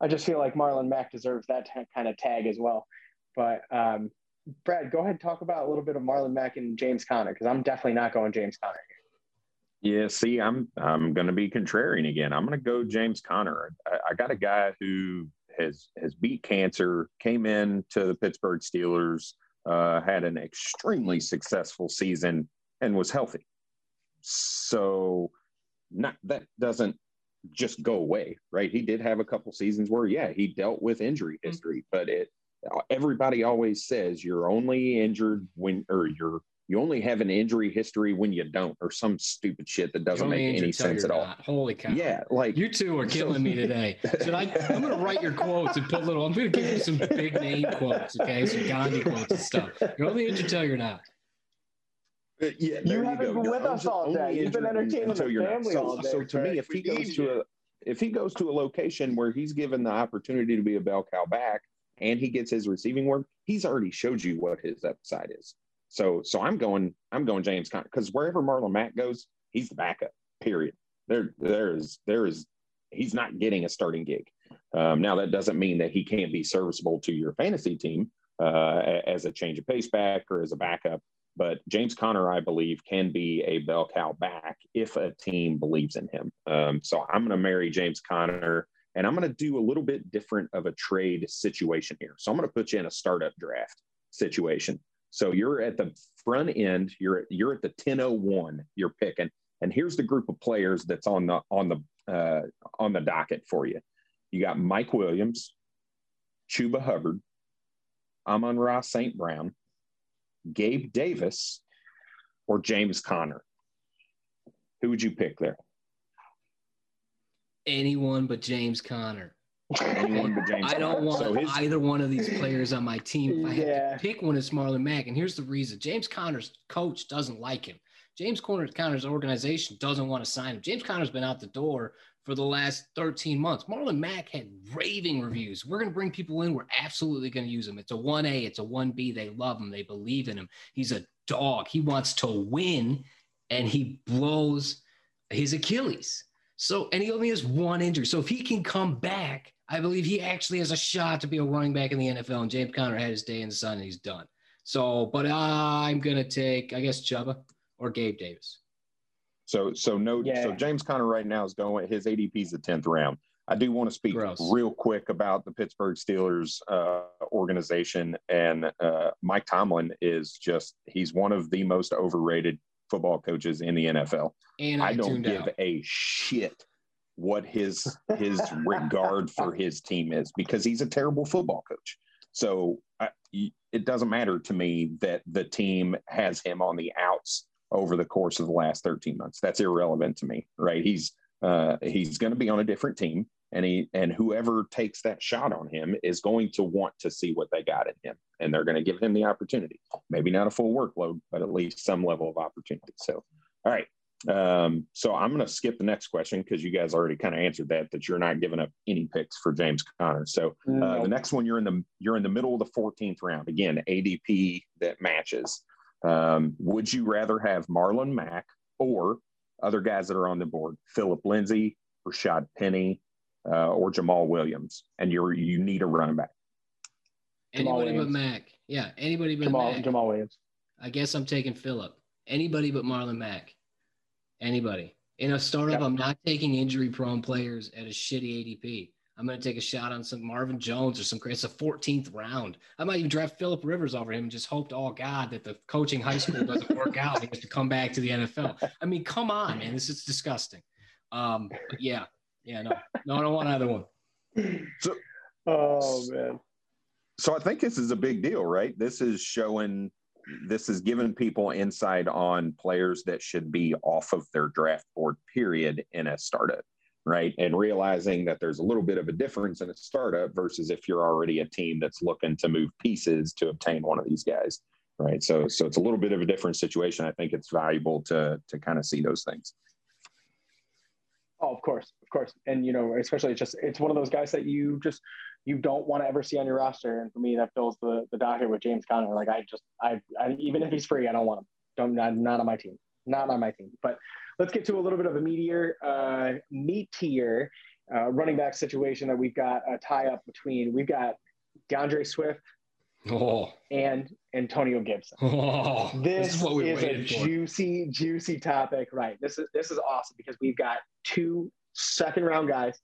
I just feel like Marlon Mack deserves that t- kind of tag as well. But um, Brad, go ahead and talk about a little bit of Marlon Mack and James Conner because I'm definitely not going James Conner. Yeah, see, I'm I'm going to be contrarian again. I'm going to go James Conner. I, I, got a guy who has has beat cancer, came in to the Pittsburgh Steelers, uh, had an extremely successful season and was healthy. So, not that doesn't just go away, right? He did have a couple seasons where, yeah, he dealt with injury mm-hmm. history, mm-hmm. but it everybody always says you're only injured when or you're you only have an injury history when you don't, or some stupid shit that doesn't make any sense at all. Not. Holy cow! Yeah, like you two are killing so, me today. Should I? I'm going to write your quotes and put little. I'm going to give you some big name quotes, okay? Some Gandhi quotes and stuff. You're only injured till you're not. Uh, yeah, you haven't been with us all day. You've been entertaining the family so, all day. So to me, if he goes to a if he goes to a location where he's given the opportunity to be a bell cow back and he gets his receiving work, he's already showed you what his upside is. So so I'm going I'm going James Conner because wherever Marlon Mack goes, he's the backup. Period. There there is there is he's not getting a starting gig. Um, now that doesn't mean that he can't be serviceable to your fantasy team uh, as a change of pace back or as a backup. But James Conner, I believe, can be a bell cow back if a team believes in him. Um, so I'm going to marry James Conner, and I'm going to do a little bit different of a trade situation here. So I'm going to put you in a startup draft situation. So you're at the front end. You're you're at the 1001. You're picking, and here's the group of players that's on the on the uh, on the docket for you. You got Mike Williams, Chuba Hubbard, Amon-Ra St. Brown, Gabe Davis, or James Conner? Who would you pick there? Anyone but James Conner. Anyone but James. I don't Conner. want so his... either one of these players on my team. If I yeah. had to pick one, it's Marlon Mack, and here's the reason: James Conner's coach doesn't like him. James Conner's organization doesn't want to sign him. James Conner's been out the door for the last 13 months. Marlon Mack had raving reviews. We're going to bring people in. We're absolutely going to use him. It's a 1A, it's a 1B. They love him, they believe in him. He's a dog. He wants to win, and he blows his Achilles. So, and he only has one injury. So, if he can come back, I believe he actually has a shot to be a running back in the NFL. And James Conner had his day in the sun, and he's done. So, but I'm going to take, I guess, Chuba or Gabe Davis. So so no yeah. so James Conner right now is going his ADP is the tenth round. I do want to speak Gross. real quick about the Pittsburgh Steelers uh, organization and uh, Mike Tomlin is just he's one of the most overrated football coaches in the NFL. And I, I don't give out. a shit what his his regard for his team is because he's a terrible football coach. So I, it doesn't matter to me that the team has him on the outs over the course of the last 13 months. That's irrelevant to me, right? He's uh, he's going to be on a different team, and he and whoever takes that shot on him is going to want to see what they got in him, and they're going to give him the opportunity. Maybe not a full workload, but at least some level of opportunity. So, all right. Um, so I'm going to skip the next question because you guys already kind of answered that that you're not giving up any picks for James Conner. So uh, no. the next one you're in the you're in the middle of the 14th round again ADP that matches. Um, would you rather have Marlon Mack or other guys that are on the board, Philip Lindsay, Rashaad Penny, uh, or Jamaal Williams, and you're you need a running back? Anybody but Mack. Yeah, anybody but Jamaal, Mack. Jamaal Williams. I guess I'm taking Philip. Anybody but Marlon Mack. Anybody. In a startup, yep. I'm not taking injury prone players at a shitty ADP. I'm going to take a shot on some Marvin Jones or some. It's a 14th round. I might even draft Philip Rivers over him and just hope to all God that the coaching high school doesn't work out. He has to come back to the NFL. I mean, come on, man. This is disgusting. Um, but yeah, yeah, no, no, I don't want either one. So, oh man. So I think this is a big deal, right? This is showing. This is giving people insight on players that should be off of their draft board. Period in a startup right? And realizing that there's a little bit of a difference in a startup versus if you're already a team that's looking to move pieces to obtain one of these guys, right? So, so it's a little bit of a different situation. I think it's valuable to to kind of see those things. Oh, of course, of course, and you know, especially it's just it's one of those guys that you just you don't want to ever see on your roster. And for me, that fills the the docket with James Conner. Like I just I, I even if he's free, I don't want him. Don't not, not on my team, not on my team. But let's get to a little bit of a meatier, uh, meatier uh, running back situation that we've got a tie up between. We've got DeAndre Swift oh. and Antonio Gibson. Oh, this, this, is, what we is a for. juicy, juicy topic, right? This is this is awesome because we've got two second round guys,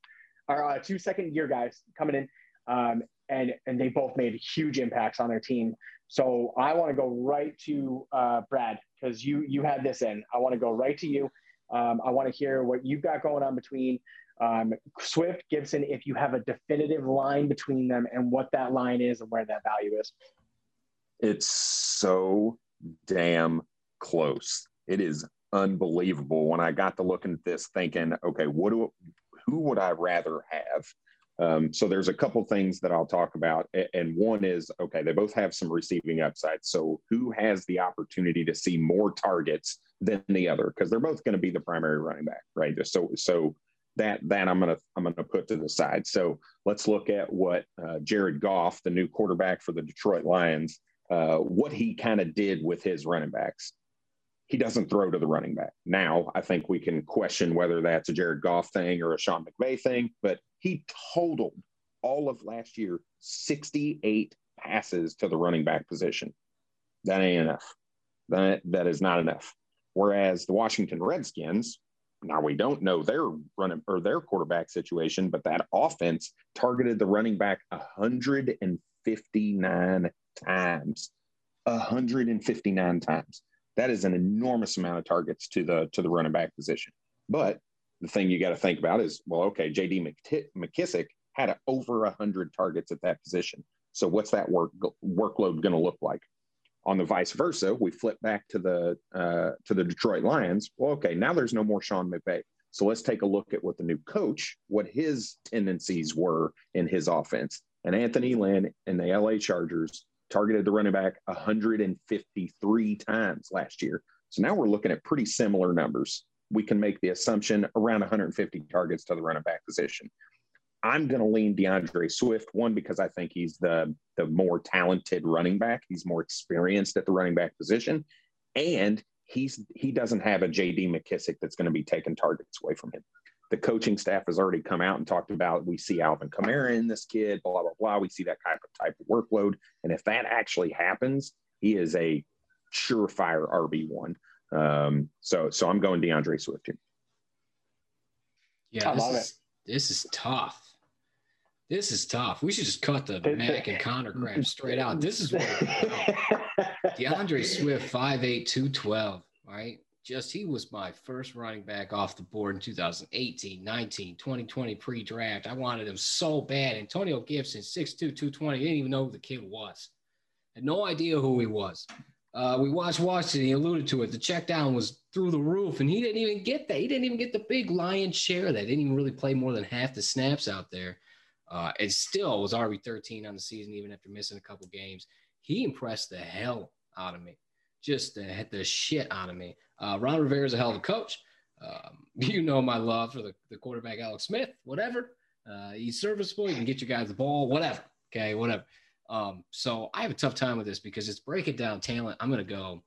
or uh, two second year guys coming in, um, and and they both made huge impacts on their team So I want to go right to uh, Brad because you you had this in. I want to go right to you. Um, I want to hear what you've got going on between um, Swift, Gibson, if you have a definitive line between them and what that line is and where that value is. It's so damn close. It is unbelievable. When I got to looking at this, thinking, okay, what do who would I rather have? Um, so there's a couple things that I'll talk about, and one is okay. They both have some receiving upside. So who has the opportunity to see more targets than the other? Because they're both going to be the primary running back, right? So so that that I'm gonna I'm gonna put to the side. So let's look at what uh, Jared Goff, the new quarterback for the Detroit Lions, uh, what he kind of did with his running backs he doesn't throw to the running back. Now, I think we can question whether that's a Jared Goff thing or a Sean McVay thing, but he totaled all of last year 68 passes to the running back position. That ain't enough. That, that is not enough. Whereas the Washington Redskins, now we don't know their running or their quarterback situation, but that offense targeted the running back 159 times. 159 times. That is an enormous amount of targets to the to the running back position. But the thing you got to think about is, well, okay, J.D. McKissic had over hundred targets at that position. So what's that work workload going to look like? On the vice versa, we flip back to the uh, to the Detroit Lions. Well, okay, now there's no more Sean McVay. So let's take a look at what the new coach, what his tendencies were in his offense. And Anthony Lynn and the LA Chargers targeted the running back 153 times last year. So now we're looking at pretty similar numbers. We can make the assumption around 150 targets to the running back position. I'm going to lean DeAndre Swift one because I think he's the the more talented running back. He's more experienced at the running back position, and he's he doesn't have a J.D. McKissic that's going to be taking targets away from him the coaching staff has already come out and talked about we see Alvin Kamara in this kid, blah, blah, blah. We see that type of type of workload. And if that actually happens, he is a surefire RB1. Um, so so I'm going DeAndre Swift here. Yeah, I love is, it. This is tough. This is tough. We should just cut the Mack and Conner crap straight out. This is what DeAndre Swift, 5'8, 212, right? just he was my first running back off the board in 2018, 19, 2020 pre-draft. I wanted him so bad. Antonio Gibson, 6'2, 220. Didn't even know who the kid was. Had no idea who he was. Uh, we watched Washington. He alluded to it. The check down was through the roof, and he didn't even get that. He didn't even get the big lion's share that. Didn't even really play more than half the snaps out there. Uh, and still was RB 13 on the season, even after missing a couple games. He impressed the hell out of me, just the, the shit out of me. Uh, Ron Rivera is a hell of a coach. Um, you know my love for the, the quarterback, Alex Smith, whatever. Uh, he's serviceable. You can get your guys the ball, whatever. Okay, whatever. Um, so I have a tough time with this because it's breaking down talent. I'm going to go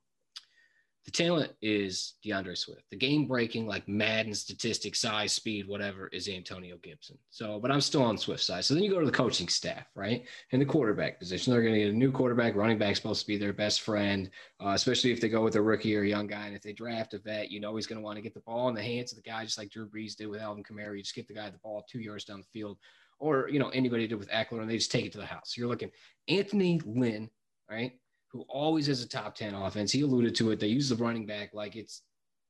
the talent is DeAndre Swift. The game breaking, like Madden statistics, size, speed, whatever, is Antonio Gibson. So, but I'm still on Swift's side. So then you go to the coaching staff, right? And the quarterback position. They're going to get a new quarterback. Running back supposed to be their best friend, uh, especially if they go with a rookie or a young guy. And if they draft a vet, you know he's going to want to get the ball in the hands of the guy, just like Drew Brees did with Alvin Kamara. You just get the guy the ball two yards down the field, or you know anybody did with Ekeler, and they just take it to the house. You're looking Anthony Lynn, right? Who always has a top 10 offense. He alluded to it. They use the running back like it's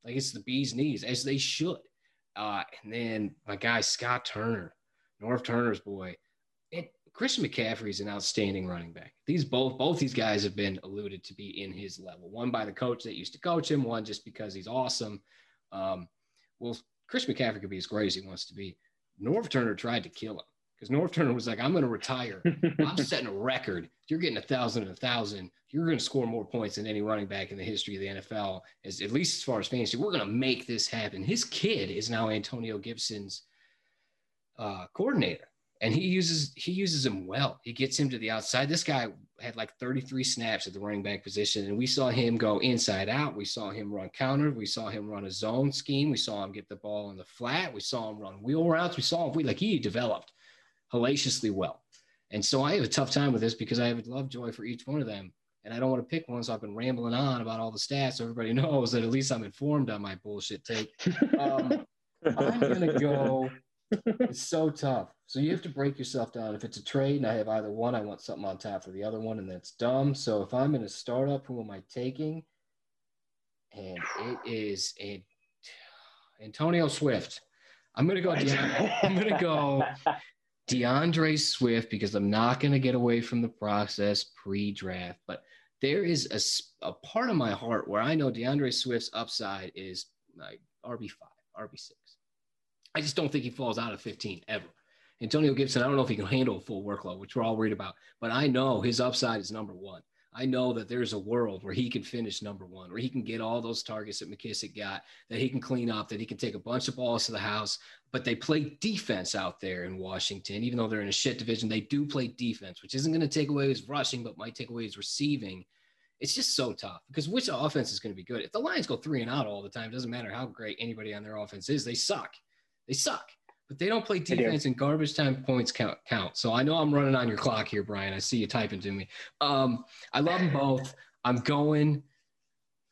like it's the bee's knees, as they should. Uh, and then my guy Scott Turner, Norv Turner's boy. And Christian McCaffrey is an outstanding running back. These both both these guys have been alluded to be in his level. One by the coach that used to coach him, one just because he's awesome. Um, well, Chris McCaffrey could be as great as he wants to be. North Turner tried to kill him because Norv Turner was like, I'm going to retire. I'm setting a record. You're getting a thousand and a thousand. You're going to score more points than any running back in the history of the NFL, as at least as far as fantasy. We're going to make this happen. His kid is now Antonio Gibson's uh, coordinator, and he uses he uses him well. He gets him to the outside. This guy had like 33 snaps at the running back position, and we saw him go inside out. We saw him run counter. We saw him run a zone scheme. We saw him get the ball in the flat. We saw him run wheel routes. We saw him we like he developed hellaciously well. And so I have a tough time with this because I have a love joy for each one of them. And I don't want to pick one. So I've been rambling on about all the stats. So everybody knows that at least I'm informed on my bullshit take. Um, I'm going to go it's so tough. So you have to break yourself down. If it's a trade and I have either one, I want something on top for the other one, and that's dumb. So if I'm in a startup, who am I taking? And it is a Antonio Swift. I'm gonna go. I'm gonna go DeAndre Swift because I'm not gonna get away from the process pre-draft. But there is a, a part of my heart where I know DeAndre Swift's upside is like RB five, RB six. I just don't think he falls out of 15 ever. Antonio Gibson, I don't know if he can handle a full workload, which we're all worried about, but I know his upside is number one. I know that there's a world where he can finish number one, where he can get all those targets that McKissic got, that he can clean up, that he can take a bunch of balls to the house. But they play defense out there in Washington, even though they're in a shit division. They do play defense, which isn't going to take away his rushing, but might take away his receiving. It's just so tough because which offense is going to be good? If the Lions go three and out all the time, it doesn't matter how great anybody on their offense is, they suck. They suck but they don't play defense and garbage time points count count. So I know I'm running on your clock here, Brian. I see you typing to me. Um, I love them both. I'm going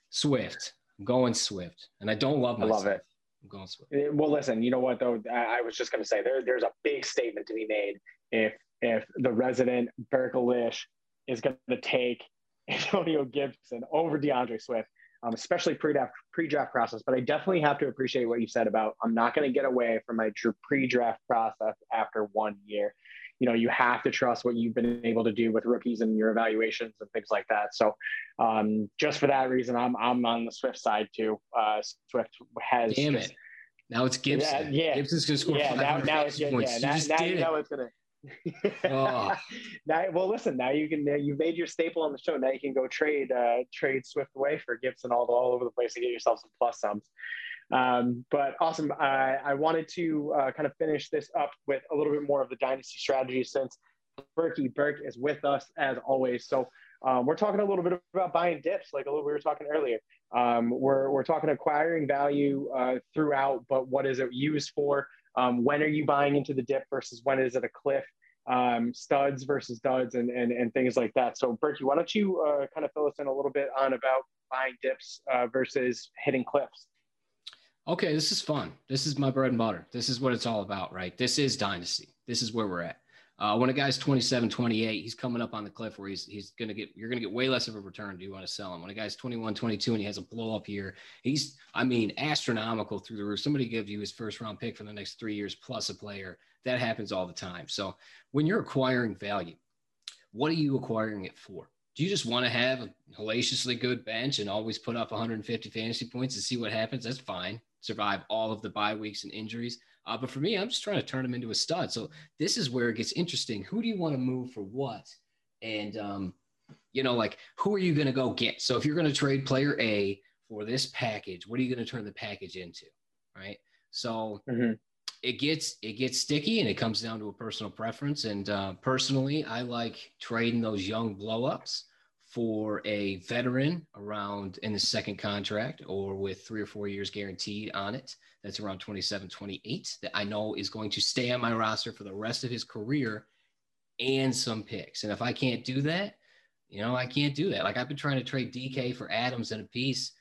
Swift. I'm going Swift, and I don't love. Myself. I love it. I'm going Swift. Eh, well, listen. You know what though? I, I was just going to say there. There's a big statement to be made if if the resident Berkelish is going to take Antonio Gibson over DeAndre Swift um, especially pre-draft pre-draft process. But I definitely have to appreciate what you said about I'm not going to get away from my pre-draft process after one year. You know, you have to trust what you've been able to do with rookies and your evaluations and things like that. So, um, just for that reason, I'm I'm on the Swift side too. Uh, Swift has damn just, it. Now it's Gibson. Yeah, yeah. Gibson's going to score yeah, now, now it's, yeah, points. Yeah, now, now you know it's going to oh. now, well, listen. Now you can. You've made your staple on the show. Now you can go trade uh, trade Swift away for Gibson all all over the place to get yourself some plus sums. Um, but awesome. I, I wanted to uh, kind of finish this up with a little bit more of the dynasty strategy since Berkey Burke is with us as always. So um, we're talking a little bit about buying dips, like a little we were talking earlier. Um, we're we're talking acquiring value uh, throughout, but what is it used for? Um, when are you buying into the dip versus when is it a cliff? Um, studs versus duds and, and, and things like that. So, Berkey, why don't you uh, kind of fill us in a little bit on about buying dips uh, versus hitting cliffs? Okay, this is fun. This is my bread and butter. This is what it's all about, right? This is dynasty. This is where we're at. Uh, when a guy's 27, 28, he's coming up on the cliff where he's he's gonna get you're gonna get way less of a return. Do you want to sell him? When a guy's 21, 22, and he has a blow up here, he's I mean astronomical through the roof. Somebody gives you his first round pick for the next three years plus a player. That happens all the time. So when you're acquiring value, what are you acquiring it for? Do you just want to have a hellaciously good bench and always put up 150 fantasy points and see what happens? That's fine. Survive all of the bye weeks and injuries. Uh, but for me, I'm just trying to turn him into a stud. So this is where it gets interesting. Who do you want to move for what? And, um, you know, like who are you going to go get? So if you're going to trade player A for this package, what are you going to turn the package into? Right. So mm-hmm. it gets it gets sticky and it comes down to a personal preference. And uh, personally, I like trading those young blowups for a veteran around in the second contract or with three or four years guaranteed on it. That's around 27 28 that i know is going to stay on my roster for the rest of his career and some picks. And if i can't do that you know i can't do that. Like i've been trying to trade dk for adams and a piece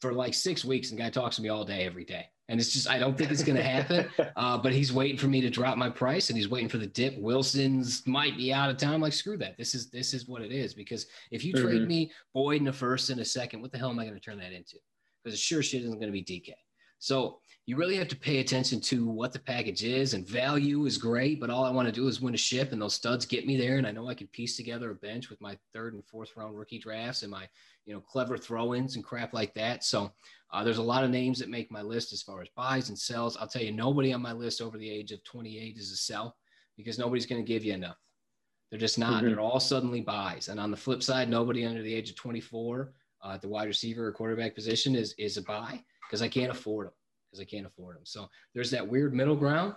for like six weeks and guy talks to me all day every day and it's just I don't think it's going to happen. uh, but he's waiting for me to drop my price, and he's waiting for the dip. Wilson's might be out of town. Like screw that. This is this is what it is. Because if you mm-hmm. trade me Boyd in a first and a second, what the hell am I going to turn that into? Because it sure shit isn't going to be DK. So you really have to pay attention to what the package is, and value is great. But all I want to do is win a ship, and those studs get me there. And I know I can piece together a bench with my third and fourth round rookie drafts and my you know clever throw-ins and crap like that. So uh, there's a lot of names that make my list as far as buys and sells. I'll tell you, nobody on my list over the age of 28 is a sell because nobody's going to give you enough. They're just not. Mm-hmm. They're all suddenly buys. And on the flip side, nobody under the age of 24 uh, at the wide receiver or quarterback position is is a buy because I can't afford them. Because I can't afford them. So there's that weird middle ground.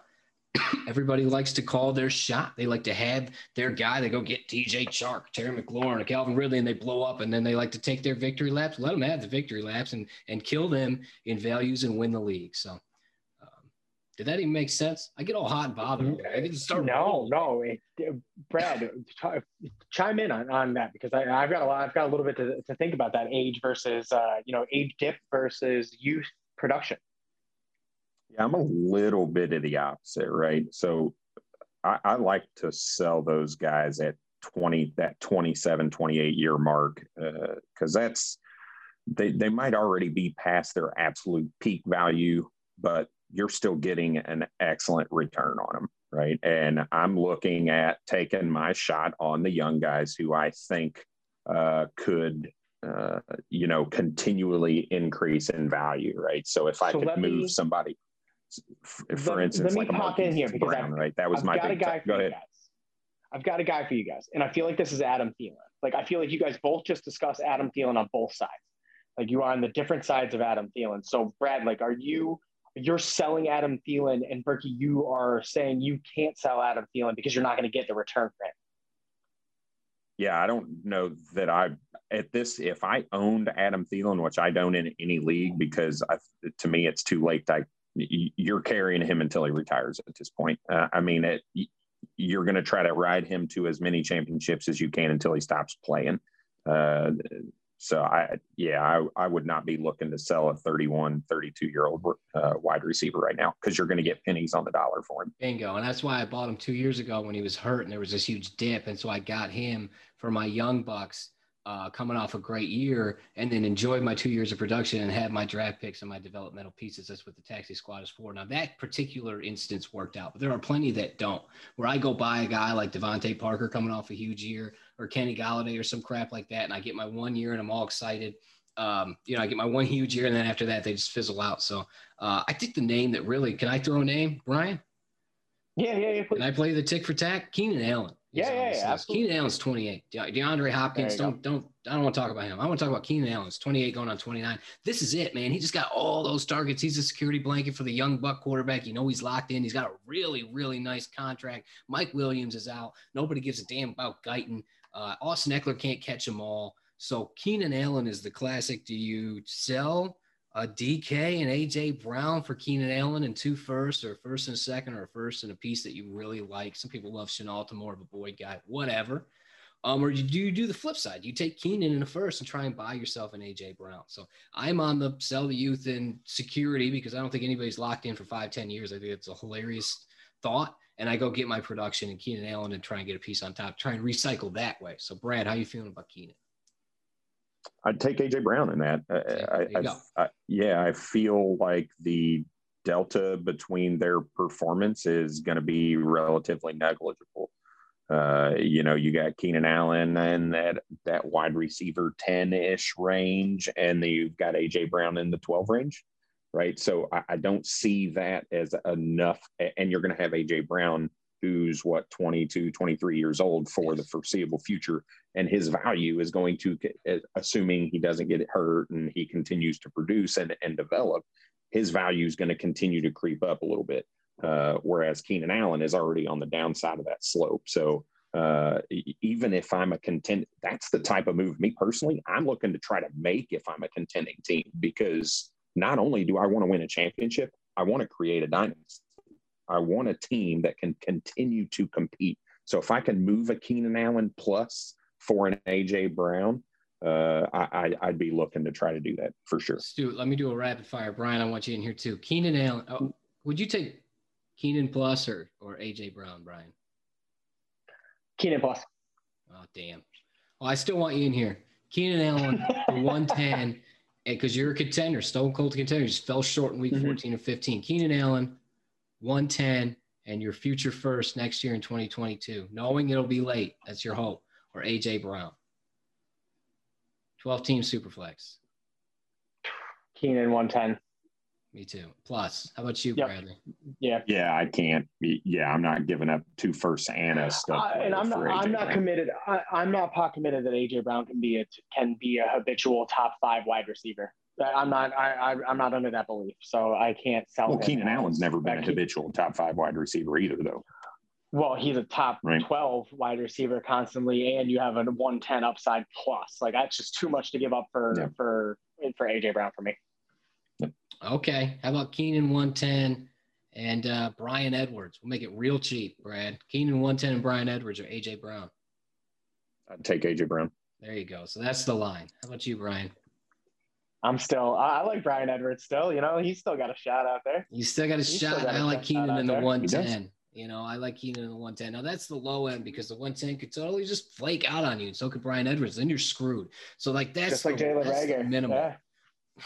Everybody likes to call their shot. They like to have their guy. They go get DJ Chark, Terry McLaurin, Calvin Ridley, and they blow up. And then they like to take their victory laps. Let them have the victory laps and and kill them in values and win the league. So, um, did that even make sense? I get all hot and bothered. I didn't start. No, no, it, Brad, chime in on, on that because I, have got a lot. I've got a little bit to, to think about that age versus uh, you know age dip versus youth production. Yeah, I'm a little bit of the opposite, right? So I, I like to sell those guys at 20, that 27, 28 year mark, because uh, that's, they, they might already be past their absolute peak value, but you're still getting an excellent return on them, right? And I'm looking at taking my shot on the young guys who I think uh, could uh, you know, continually increase in value, right? So if I so could move me, somebody, for let, instance, let me like pop in here because Brown, right? That was I've my got a guy for Go you ahead. guys. I've got a guy for you guys, and I feel like this is Adam Thielen. Like I feel like you guys both just discussed Adam Thielen on both sides. Like you are on the different sides of Adam Thielen. So Brad, like, are you? You're selling Adam Thielen, and Berkey, you are saying you can't sell Adam Thielen because you're not going to get the return for him yeah, I don't know that I at this if I owned Adam Thielen, which I don't in any league because I, to me it's too late. To, you're carrying him until he retires at this point. Uh, I mean, it, you're going to try to ride him to as many championships as you can until he stops playing. Uh, so I, yeah, I, I would not be looking to sell a 31, 32 year old uh, wide receiver right now because you're going to get pennies on the dollar for him. Bingo. And that's why I bought him two years ago when he was hurt and there was this huge dip. And so I got him for my young bucks uh, coming off a great year and then enjoyed my two years of production and had my draft picks and my developmental pieces. That's what the taxi squad is for. Now that particular instance worked out, but there are plenty that don't. Where I go buy a guy like DeVante Parker coming off a huge year, or Kenny Golladay, or some crap like that, and I get my one year and I'm all excited. Um, you know, I get my one huge year, and then after that they just fizzle out. So uh, I think the name that really can I throw a name, Brian? Yeah, yeah, yeah. Can I play the tick for tack? Keenan Allen. Yeah, yeah, yeah. Keenan Allen's 28. De- DeAndre Hopkins, don't go. don't I don't want to talk about him. I want to talk about Keenan Allen's 28 going on 29. This is it, man. He just got all those targets. He's a security blanket for the young buck quarterback. You know he's locked in. He's got a really, really nice contract. Mike Williams is out. Nobody gives a damn about Guyton. Uh, Austin Ekeler can't catch them all. So Keenan Allen is the classic. Do you sell a DK and AJ Brown for Keenan Allen and two first, or first and second, or first and a piece that you really like. Some people love Shenault, more of a Boyd guy, whatever. Um, or do you do the flip side? You take Keenan in a first and try and buy yourself an AJ Brown. So I'm on the sell the youth in security because I don't think anybody's locked in for five, ten years. I think it's a hilarious thought. And I go get my production and Keenan Allen and try and get a piece on top, try and recycle that way. So Brad, how you feeling about Keenan? I'd take AJ Brown in that. I, I, I, yeah, I feel like the delta between their performance is going to be relatively negligible. Uh, you know, you got Keenan Allen and that that wide receiver 10 ish range, and then you've got AJ Brown in the 12 range, right? So I, I don't see that as enough. And you're going to have AJ Brown who's what 22 23 years old for the foreseeable future and his value is going to assuming he doesn't get hurt and he continues to produce and, and develop his value is going to continue to creep up a little bit uh, whereas keenan allen is already on the downside of that slope. So uh, even if i'm a content that's the type of move me personally i'm looking to try to make if i'm a contending team because not only do i want to win a championship i want to create a dynasty I want a team that can continue to compete. So if I can move a Keenan Allen plus for an AJ Brown, uh, I, would be looking to try to do that for sure. Stu, let me do a rapid fire. Brian, I want you in here too. Keenan Allen, oh, would you take Keenan plus or or AJ Brown, Brian? Keenan plus. Oh damn. Well, I still want you in here. Keenan Allen for 110, because you're a contender, stone cold contender. just fell short in week mm-hmm. 14 or 15. Keenan Allen 110 and your future first next year in 2022, knowing it'll be late. That's your hope. Or AJ Brown. 12 team superflex. Keenan 110. Me too. Plus, how about you, yep. Bradley? Yeah. Yeah, I can't. Be, yeah, I'm not giving up two first and a stuff. Uh, and I'm not. I'm not Brown. committed. I, am not pot committed that AJ Brown can be a can be a habitual top five wide receiver. I'm not. I, I am not under that belief, so I can't sell. Well, Keenan Allen's never been a habitual top five wide receiver either, though. Well, he's a top right. 12 wide receiver constantly, and you have a 110 upside plus. Like that's just too much to give up for yeah. for for AJ Brown for me. Okay, how about Keenan 110 and uh, Bryan Edwards? We'll make it real cheap, Brad. Keenan 110 and Brian Edwards or AJ Brown. I'd take AJ Brown. There you go. So that's the line. How about you, Brian? I'm still. I, I like Brian Edwards. Still, you know, he's still got a shot out there. You still got a He's shot. got a I like Keenan in the there. one He does. ten. You know, I like Keenan in the one ten. Now that's the low end because the one ten could totally just flake out on you, and so could Brian Edwards. Then you're screwed. So like that's Just like the, Jalen Reagor. minimum. Yeah.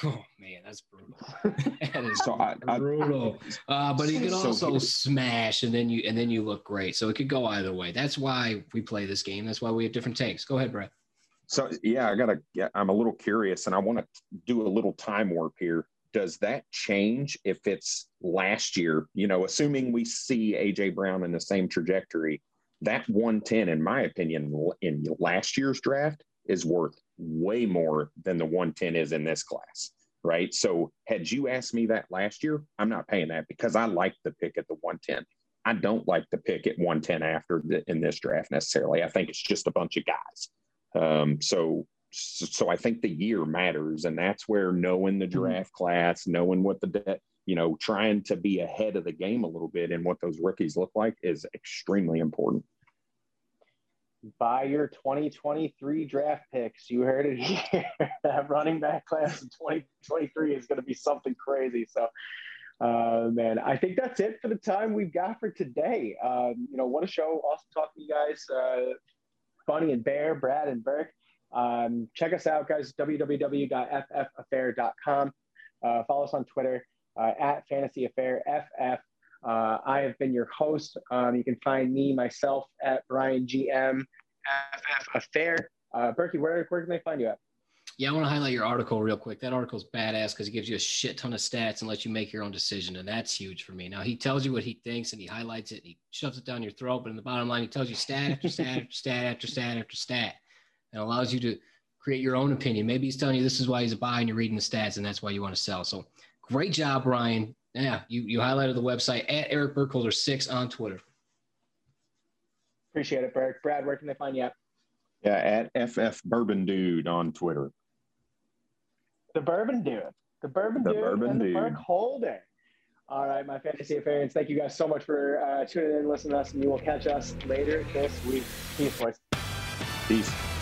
Oh man, that's brutal. that is So I- I- brutal. Uh, but he can So also here- smash, and then you and then you look great. So it could go either way. That's why we play this game. That's why we have different takes. Go ahead, Brett. So yeah, I gotta. I'm a little curious, and I want to do a little time warp here. Does that change if it's last year? You know, assuming we see AJ Brown in the same trajectory, that 110, in my opinion, in last year's draft is worth way more than the 110 is in this class, right? So had you asked me that last year, I'm not paying that because I like the pick at the 110. I don't like the pick at 110 after the, in this draft necessarily. I think it's just a bunch of guys. Um, so, so I think the year matters, and that's where knowing the draft class, knowing what the debt, you know, trying to be ahead of the game a little bit and what those rookies look like is extremely important. Buy your 2023 draft picks. You heard it here. that running back class in 2023 is going to be something crazy. So, uh, man, I think that's it for the time we've got for today. Um, you know, what a show. Awesome talking to you guys. Uh, Bunny and Bear, Brad and Burke. Um, check us out, guys. www.ffaffair.com. Uh, follow us on Twitter uh, at Fantasy Affair FF. Uh, I have been your host. Um, you can find me, myself, at Brian GM FF Affair. Uh, Berkey, where, where can they find you at? Yeah, I want to highlight your article real quick. That article's badass because it gives you a shit ton of stats and lets you make your own decision, and that's huge for me. Now he tells you what he thinks and he highlights it and he shoves it down your throat, but in the bottom line, he tells you stat after stat after stat after stat after stat, and allows you to create your own opinion. Maybe he's telling you this is why he's a buy and you're reading the stats and that's why you want to sell. So great job, Ryan. Yeah, you you highlighted the website at Eric Burkholder six on Twitter. Appreciate it, Berk. Brad, where can they find you at? Yeah, at FF Bourbon Dude on Twitter. The Bourbon Dude. The Bourbon dude. The Dude Bourbon and the Dude. Burke Holder. All right, my fantasy affairs. Thank you guys so much for uh, tuning in and listening to us, and you will catch us later this week. Peace, boys. Peace.